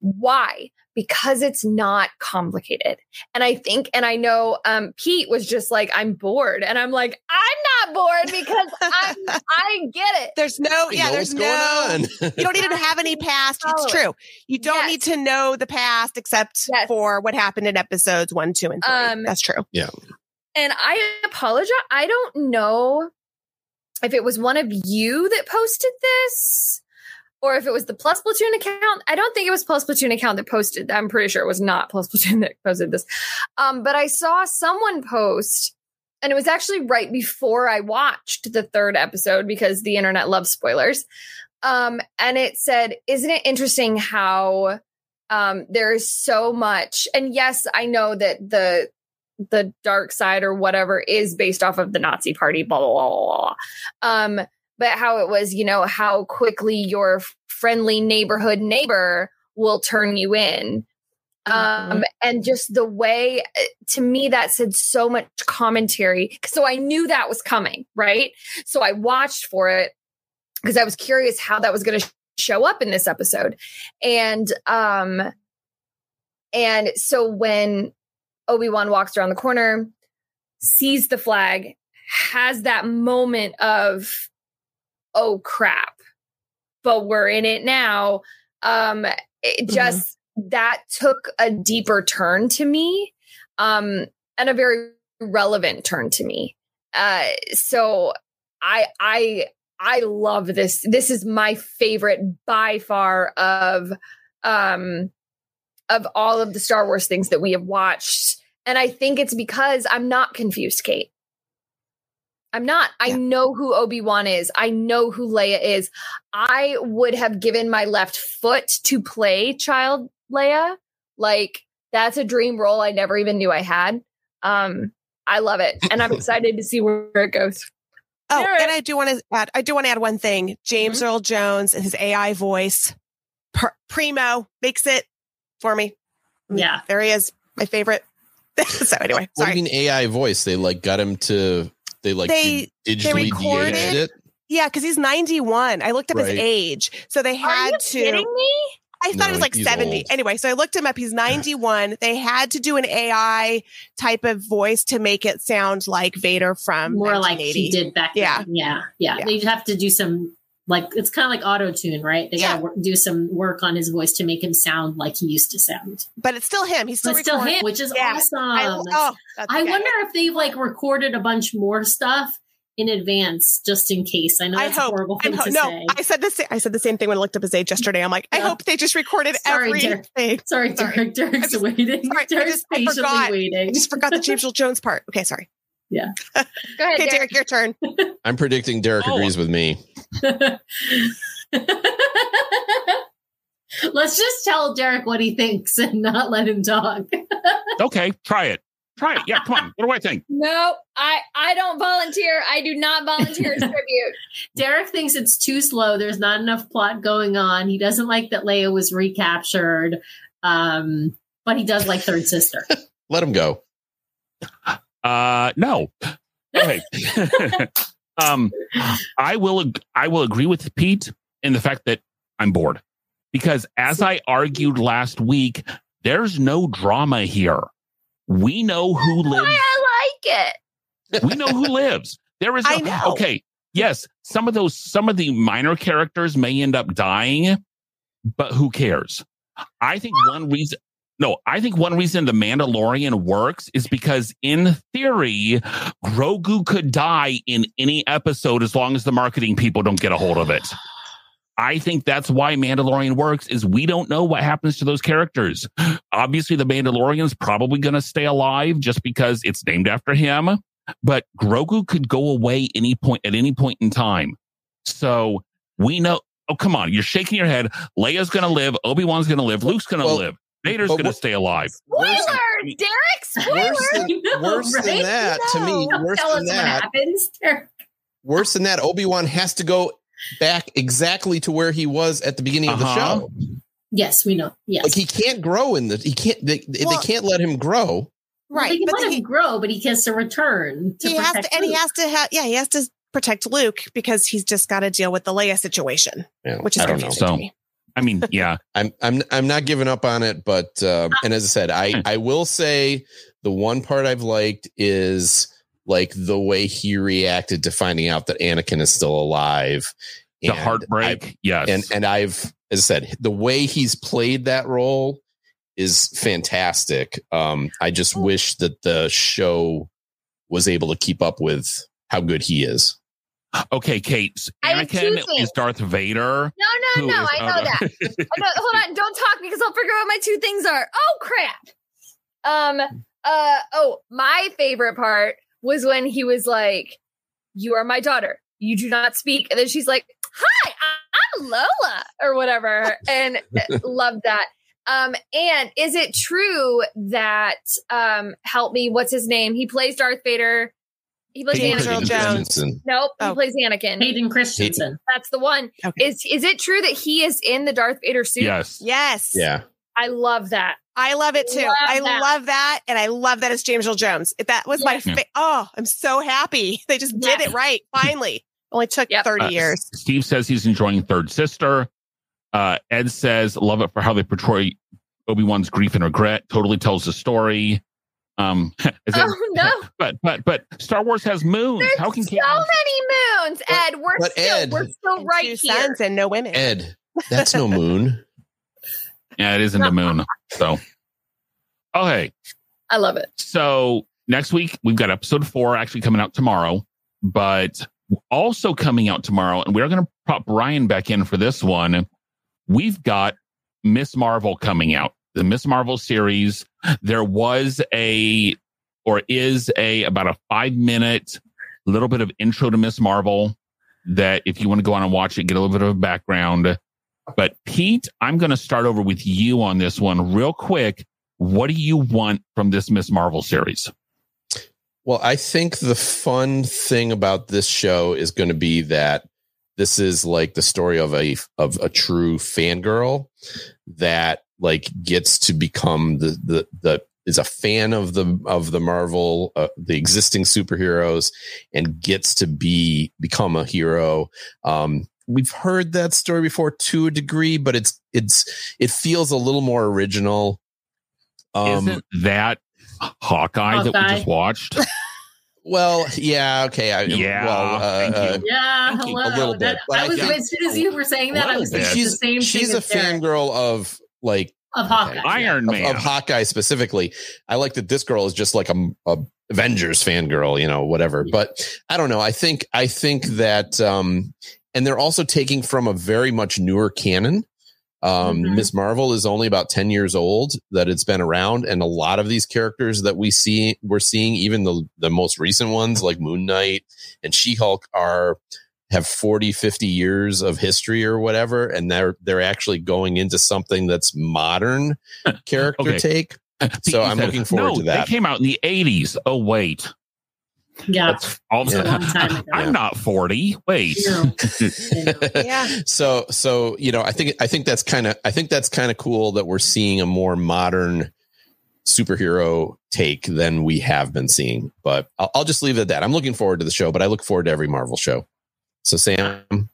Why? Because it's not complicated. And I think, and I know um, Pete was just like, I'm bored. And I'm like, I'm not bored because I'm, I get it. There's no, We yeah, know there's no, going on. you don't need to have any past. It's true. You don't Yes. need to know the past except Yes. for what happened in episodes one, two, and three. Um, That's true. Yeah. And I apologize. I don't know if it was one of you that posted this or if it was the Plus Platoon account. I don't think it was Plus Platoon account that posted. I'm pretty sure it was not Plus Platoon that posted this. Um, but I saw someone post, and it was actually right before I watched the third episode because the internet loves spoilers. Um, and it said, "Isn't it interesting how um, there's so much?" And yes, I know that the the dark side or whatever is based off of the Nazi party, blah, blah, blah, blah. Um, but how it was, you know, how quickly your friendly neighborhood neighbor will turn you in. Um, and just the way to me that said so much commentary. So I knew that was coming, right? So I watched for it because I was curious how that was going to show up in this episode. And um and so when Obi-Wan walks around the corner, sees the flag, has that moment of, oh crap, but we're in it now. Um, it just that took a deeper turn to me, um, and a very relevant turn to me. Uh, so I, I, I love this. This is my favorite by far of, um, of all of the Star Wars things that we have watched. And I think it's because I'm not confused, Kate. I'm not. I know who Obi Wan is. I know who Leia is. I would have given my left foot to play child Leia. Like that's a dream role I never even knew I had. Um, I love it, and I'm excited to see where it goes. Oh, Derek. and I do want to add. I do want to add one thing. James Earl Jones and his AI voice, per, primo, makes it for me. Yeah. There he is, my favorite. so anyway, What do sorry. you mean AI voice? They like got him to they like They- digitally recorded- de-aged it. Yeah, because he's 91. I looked up his age, so they Are had you to. kidding me? I thought No, it was like 70. old. Anyway, so I looked him up. He's 91. They had to do an AI type of voice to make it sound like Vader from More like 1980. he did back Yeah. then. Yeah. Yeah. Yeah. They'd have to do some, like, it's kind of like auto tune, right? They Yeah. got to work, do some work on his voice to make him sound like he used to sound. But it's still him. He's still still him, which is Yeah. awesome. I, oh, that's I okay. wonder if they've like recorded a bunch more stuff in advance just in case. I know I that's a hope. horrible I'm thing ho- to no, say. I said the same. I said the same thing when I looked up his age yesterday. I'm like, I hope they just recorded Sorry, Derek. everything. Sorry, Sorry. Derek. Derek's just- waiting. sorry, I Derek's just- I patiently forgot. I waiting. just forgot the James Earl Jones part. Okay, sorry. Yeah. Go ahead, Okay, Derek. Derek, your turn. I'm predicting Derek Oh. agrees with me. Let's just tell Derek what he thinks and not let him talk. Okay, try it. Try it. Yeah, come on. What do I think? No, I I don't volunteer. I do not volunteer as tribute. Derek thinks it's too slow. There's not enough plot going on. He doesn't like that Leia was recaptured. Um, but he does like Third Sister. Let him go. Uh, no. Okay. Um, I will. I will agree with Pete in the fact that I'm bored because, as I argued last week, there's no drama here. We know who lives. Why I like it. We know who lives. There is. Okay. Yes, some of those, some of the minor characters may end up dying, but who cares? I think one reason. No, I think one reason the Mandalorian works is because in theory, Grogu could die in any episode as long as the marketing people don't get a hold of it. I think that's why Mandalorian works is we don't know what happens to those characters. Obviously, the Mandalorian's probably going to stay alive just because it's named after him, but Grogu could go away any point at any point in time. So we know. Oh, come on. You're shaking your head. Leia's going to live. Obi-Wan's going to live. Luke's going to Well, live. Vader's going to stay alive. Spoiler, mean- Derek. Spoiler. Worse than, I know, worse than right? that, to me, Don't worse tell than us what that, happens. Worse than that, Obi Wan has to go back exactly to where he was at the beginning of the Uh-huh. show. Yes, we know. Yes. Like he can't grow in the he can't they, they can't let him grow. Well, Right. They can But let then him he, grow, but he has to return. To he has protect to, and he has to have, yeah, he has to protect Luke because he's just got to deal with the Leia situation, Yeah, which is I don't know. confusing So- to me. I mean, yeah. I'm I'm I'm not giving up on it, but um, and as I said, I I will say the one part I've liked is like the way he reacted to finding out that Anakin is still alive. The And heartbreak. I- yes. and and I've as I said, the way he's played that role is fantastic. Um, I just wish that the show was able to keep up with how good he is. Okay, Kate. Anakin is Darth Vader. No, no, no. is- I know oh, that. I know, hold on, don't talk because I'll figure out what my two things are. Oh crap. Um uh oh, my favorite part was when he was like, You are my daughter. You do not speak. And then she's like, Hi, I'm Lola or whatever. And uh, loved that. Um, and is it true that um help me, what's his name? He plays Darth Vader. He plays James Anakin. Earl Jones. Nope, he Oh. plays Anakin. Hayden Christensen. That's the one. Okay. Is is it true that he is in the Darth Vader suit? yes. Yes. Yeah. I love that. I love it too. Love I that. love that. And I love that it's James Earl Jones. That was my, Yeah. fa- oh, I'm so happy. They just did it right. Finally. Only took Yep. 30 Uh, years. Steve says he's enjoying Third Sister. Uh, Ed says, love it for how they portray Obi Wan's grief and regret. Totally tells the story. Um, as Ed- Oh no, but but but Star Wars has moons. there's how can so Kate- many moons, Ed. We're but still Ed- we're still right two here. sons and no women. Ed, that's no moon. Yeah, it isn't a moon. So, okay. I love it. So next week we've got episode four actually coming out tomorrow, but also coming out tomorrow, and we're going to pop Ryan back in for this one. We've got Miss Marvel coming out. The Miss Marvel series. There was a, or is a, about a five minute little bit of intro to Miss Marvel that if you want to go on and watch it, get a little bit of a background. But Pete, I'm going to start over with you on this one real quick. What do you want from this Miss Marvel series? Well, I think the fun thing about this show is going to be that this is like the story of a of a true fangirl that like gets to become the the the is a fan of the of the Marvel uh, the existing superheroes and gets to be become a hero. Um, we've heard that story before to a degree, but it's it's it feels a little more original. Um, Isn't that Hawkeye, Hawkeye. that we just watched? Well, yeah, okay. I, yeah, well, uh, uh, yeah, hello. A little bit. That, I was as soon as you were saying that, I was thinking she's, the same. She's a fangirl of like of Hawkeye, Iron Man, of, of, Hawkeye specifically. I like that this girl is just like a, a Avengers fangirl, you know, whatever. Yeah. But I don't know. I think I think that, um, and they're also taking from a very much newer canon. Um, mm-hmm. Miss Marvel is only about 10 years old that it's been around. And a lot of these characters that we see, we're seeing even the, the most recent ones like Moon Knight and She-Hulk are, have 40, 50 years of history or whatever. And they're, they're actually going into something that's modern character okay. take. So I'm looking forward no, to that. They came out in the 80s. Oh, wait. Yeah. All yeah. I'm not 40. Wait. yeah. So so you know, I think I think that's kind of I think that's kind of cool that we're seeing a more modern superhero take than we have been seeing. But I'll, I'll just leave it at that. I'm looking forward to the show, but I look forward to every Marvel show. So Sam,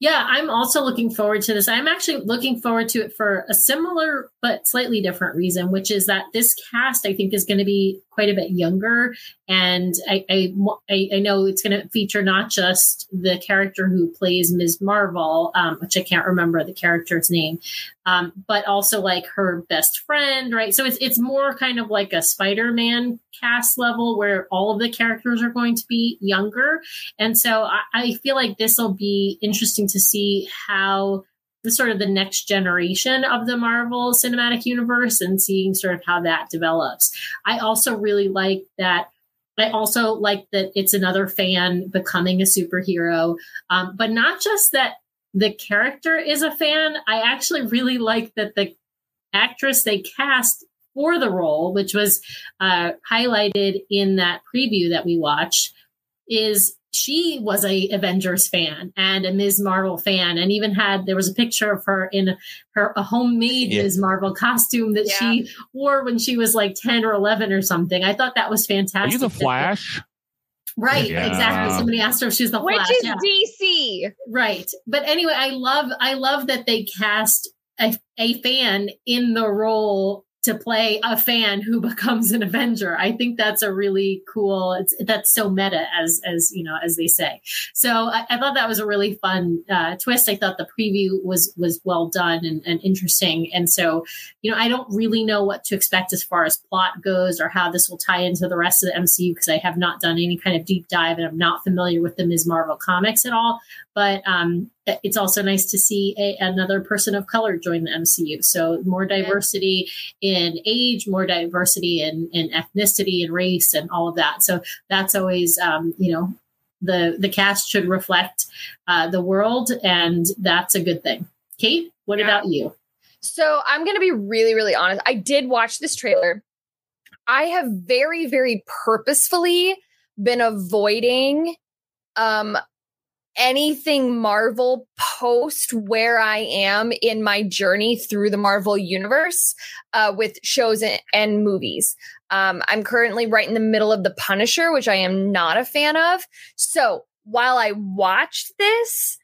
yeah, I'm also looking forward to this. I'm actually looking forward to it for a similar but slightly different reason, which is that this cast I think is going to be quite a bit younger, and I I, I know it's going to feature not just the character who plays Ms. Marvel, um, which I can't remember the character's name, um, but also like her best friend, right? So it's it's more kind of like a Spider-Man cast level where all of the characters are going to be younger, and so I, I feel like this will be interesting to see how sort of the next generation of the Marvel Cinematic Universe and seeing sort of how that develops. I also really like that. I also like that it's another fan becoming a superhero, um, but not just that the character is a fan. I actually really like that the actress they cast for the role, which was uh, highlighted in that preview that we watched, is she was a Avengers fan and a Ms. Marvel fan, and even had there was a picture of her in her a homemade yeah. Ms. Marvel costume that yeah. she wore when she was like ten or eleven or something. I thought that was fantastic. Are you the Flash? Right, yeah. exactly. Somebody asked her if she's the Which Flash. Which is yeah. DC. Right. But anyway, I love I love that they cast a, a fan in the role to play a fan who becomes an Avenger. I think that's a really cool. It's that's so meta, as as you know, as they say. So I, I thought that was a really fun uh, twist. I thought the preview was was well done and, and interesting. And so, you know, I don't really know what to expect as far as plot goes or how this will tie into the rest of the MCU because I have not done any kind of deep dive and I'm not familiar with the Ms. Marvel comics at all. But um, it's also nice to see a, another person of color join the MCU. So more diversity in age, more diversity in, in ethnicity and race and all of that. So that's always, um, you know, the the cast should reflect uh, the world, and that's a good thing. Kate, what yeah. about you? So I'm going to be really, really honest. I did watch this trailer. I have very, very purposefully been avoiding um anything Marvel post where I am in my journey through the Marvel universe uh, with shows and, and movies. Um, I'm currently right in the middle of The Punisher, which I am not a fan of. So while I watched this,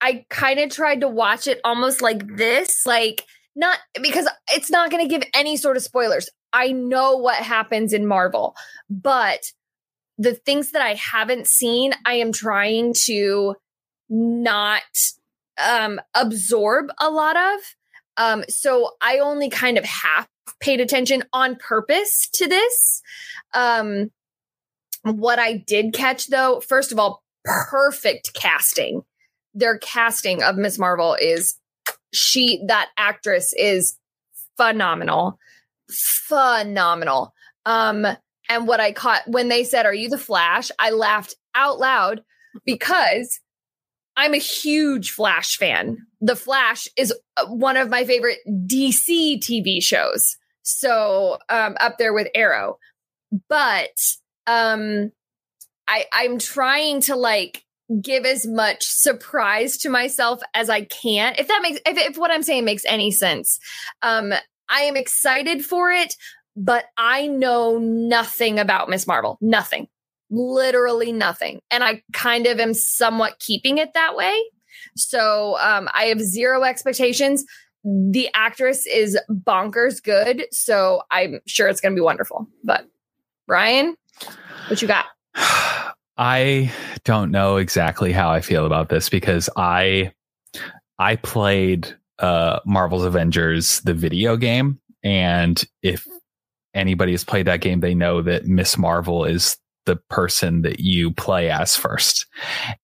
I kind of tried to watch it almost like this, like not because it's not going to give any sort of spoilers. I know what happens in Marvel, but the things that I haven't seen, I am trying to not um, absorb a lot of. Um, so I only kind of half paid attention on purpose to this. Um, what I did catch though, first of all, perfect casting. Their casting of Miss Marvel is she, that actress is phenomenal. Phenomenal. Um, and what I caught when they said, Are you the Flash? I laughed out loud because I'm a huge Flash fan. The Flash is uh, one of my favorite DC TV shows. So um, up there with Arrow. But um, I, I'm trying to like give as much surprise to myself as I can. If that makes, if, if what I'm saying makes any sense. Um, I am excited for it, but I know nothing about Ms. Marvel. Nothing. Literally nothing. And I kind of am somewhat keeping it that way. So um, I have zero expectations. The actress is bonkers good. So I'm sure it's going to be wonderful. But Ryan, what you got? I don't know exactly how I feel about this because I I played uh Marvel's Avengers the video game and if anybody has played that game they know that Ms. Marvel is the person that you play as first.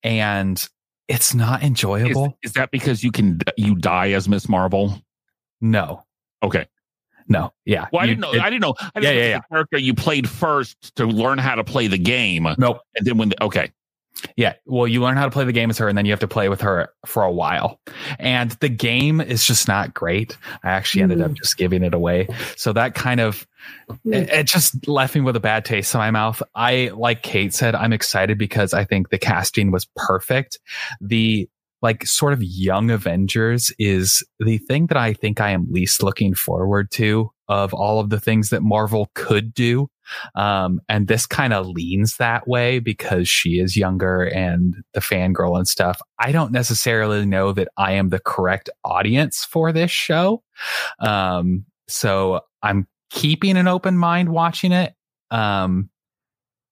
And it's not enjoyable. is that because you can you die as Ms. Marvel? no. Okay. No. Yeah. Well, I You- didn't know. it- I didn't know. I didn't Yeah, know yeah, the yeah. character you played first to learn how to play the game, nope. and then when the, okay, Yeah. Well, you learn how to play the game as her, and then you have to play with her for a while. And the game is just not great. I actually ended up mm. just giving it away. So that kind of it, it just left me with a bad taste in my mouth. I, like Kate said, I'm excited because I think the casting was perfect. The like sort of young Avengers is the thing that I think I am least looking forward to of all of the things that Marvel could do. Um, and this kind of leans that way because she is younger and the fangirl and stuff. I don't necessarily know that I am the correct audience for this show. Um, so I'm keeping an open mind watching it. Um,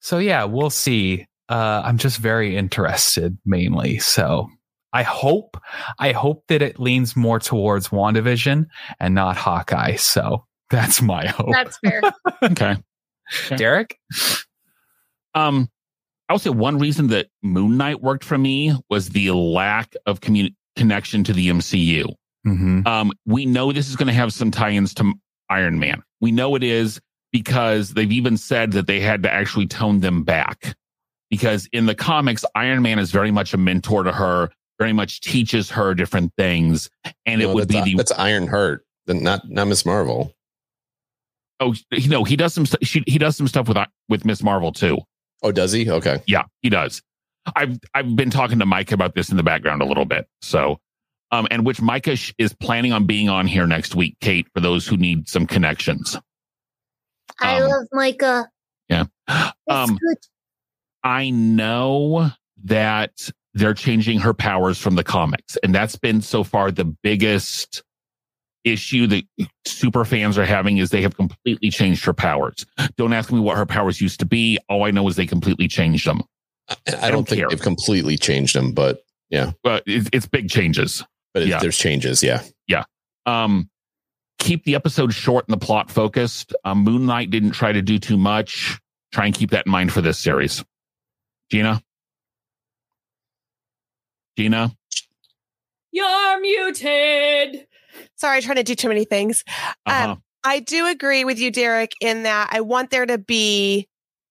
so yeah, we'll see. Uh, I'm just very interested mainly. So I hope, I hope that it leans more towards WandaVision and not Hawkeye. So that's my hope. That's fair. okay. Derek? Um, I would say one reason that Moon Knight worked for me was the lack of commu- connection to the MCU. Mm-hmm. Um, we know this is going to have some tie-ins to Iron Man. We know it is because they've even said that they had to actually tone them back. Because in the comics, Iron Man is very much a mentor to her, very much teaches her different things, and it No, would be that's, the that's Iron Heart, not not Ms. Marvel. Oh you know he does some she, he does some stuff with with Ms. Marvel too. Oh, does he? Okay. Yeah, he does. I've I've been talking to Mike about this in the background a little bit. So, um, and which Micah sh- is planning on being on here next week, Kate, for those who need some connections. I Um, love Micah. It's Um, good. I know that they're changing her powers from the comics, and that's been so far the biggest issue that super fans are having is they have completely changed her powers. Don't ask me what her powers used to be. All I know is they completely changed them. I, I don't don't think care. they've completely changed them, but yeah, But it's, it's big changes. but it, Yeah. there's changes. Yeah, yeah. um keep the episode short and the plot focused um moon knight didn't try to do too much try and keep that in mind for this series gina gina You're muted. Sorry, trying to do too many things. uh-huh. Um, I do agree with you, Derek, in that I want there to be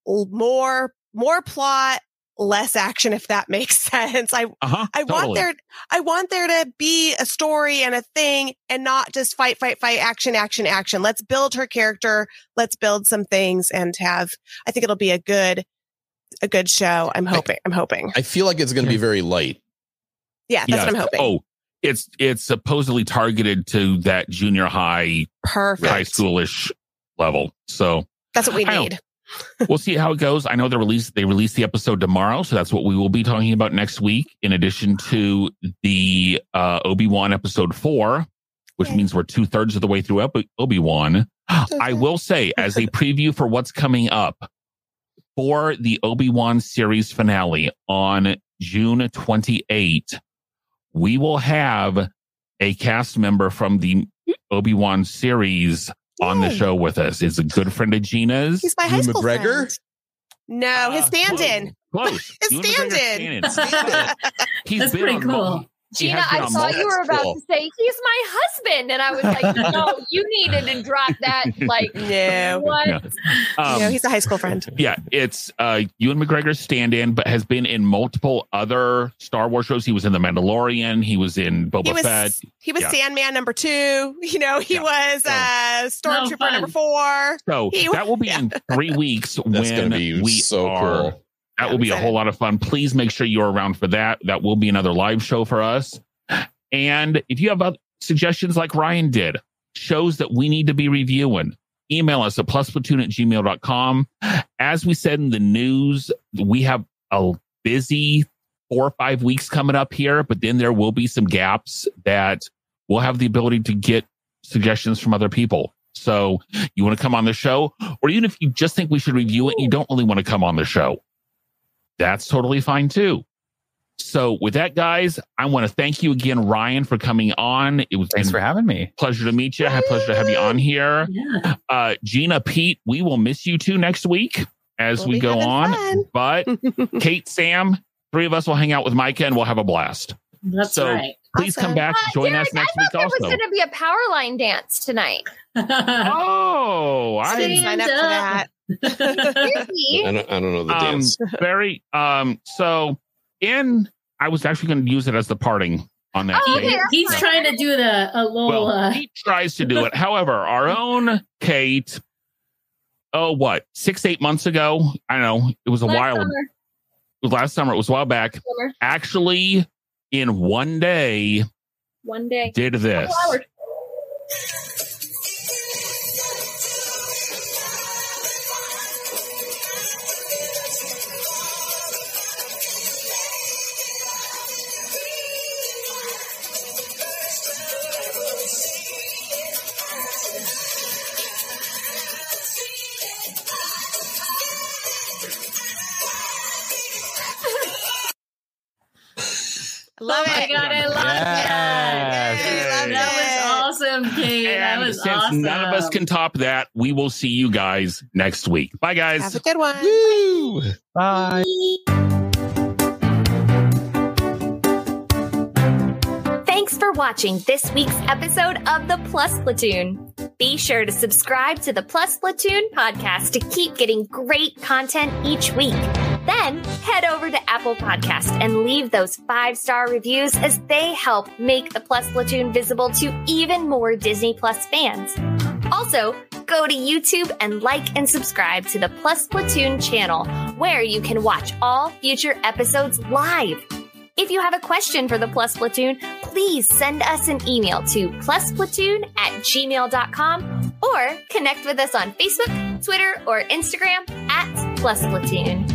more more plot, less action, if that makes sense. I uh-huh I want there I want there to be a story and a thing and not just fight, fight, fight, action, action, action. Let's build her character. Let's build some things and have I think it'll be a good a good show. I'm hoping. I'm hoping. I feel like it's going to be very light. Yeah, that's Yes. what I'm hoping. oh it's it's supposedly targeted to that junior high Perfect. high schoolish level so That's what we I need. we'll see how it goes. I know they release they release the episode tomorrow, so that's what we will be talking about next week. In addition to the uh, Obi Wan episode four, which Yay. means we're two thirds of the way through Obi Wan. I will say, as a preview for what's coming up for the Obi Wan series finale on June twenty eighth, we will have a cast member from the Obi Wan series on the show with us. Is a good friend of Gina's. He's my high Ewan school McGregor? friend. No, his Uh, stand-in. Close. His Ewan McGregor's stand-in. stand-in. He's That's been pretty on mul- cool. He Gina, I on thought you were about multiple. to say he's my husband, and I was like, no, you needed to drop that. Like, No. what? Yeah. Um, no, he's a high school friend. yeah, it's uh Ewan McGregor's stand-in, but has been in multiple other Star Wars shows. He was in The Mandalorian. He was in Boba He was Fett. he was Yeah. Sandman number two. You know, he Yeah. was uh Stormtrooper fun. number four. So He- that will be in three weeks That's when gonna be we so are. cool. That I'm will be a whole lot of fun. Please make sure you're around for that. That will be another live show for us. And if you have other suggestions like Ryan did, shows that we need to be reviewing, email us at plusplatoon at gmail.com. As we said in the news, we have a busy four or five weeks coming up here, but then there will be some gaps that we'll have the ability to get suggestions from other people. So you want to come on the show, or even if you just think we should review it, you don't really want to come on the show, that's totally fine too. So with that, guys, I want to thank you again, Ryan, for coming on. It was Thanks for having me. pleasure to meet you. I had a pleasure to have you on here. Yeah. Uh, Gina, Pete, we will miss you too next week as We'll we go on. fun. But Kate, Sam, three of us will hang out with Micah and we'll have a blast. That's So- right. Please come Awesome. back, Uh, join Derek, us next I week thought there was going to be a power line dance tonight. Oh, I I didn't sign up for that. Seriously? I don't, I don't know the um, dance. very um so in I was actually going to use it as the parting on that Oh, okay. He's fine. trying to do the a little. Well, uh, he tries to do it. However, our own Kate, oh, what, six, eight months ago? I don't know. It was a Last while. summer, It was last summer. It was a while back. summer, Actually, in one day, one day. did this. Awesome. none of us can top that, we will see you guys next week. Bye, guys. Have a good one. Woo! Bye. Thanks for watching this week's episode of the Plus Platoon. Be sure to subscribe to the Plus Platoon podcast to keep getting great content each week. Then head over to Apple Podcast and leave those five star reviews as they help make the Plus Platoon visible to even more Disney Plus fans. Also, go to YouTube and like and subscribe to the Plus Platoon channel, where you can watch all future episodes live. If you have a question for the Plus Platoon, please send us an email to plusplatoon at gmail.com or connect with us on Facebook, Twitter, or Instagram at Plus Platoon.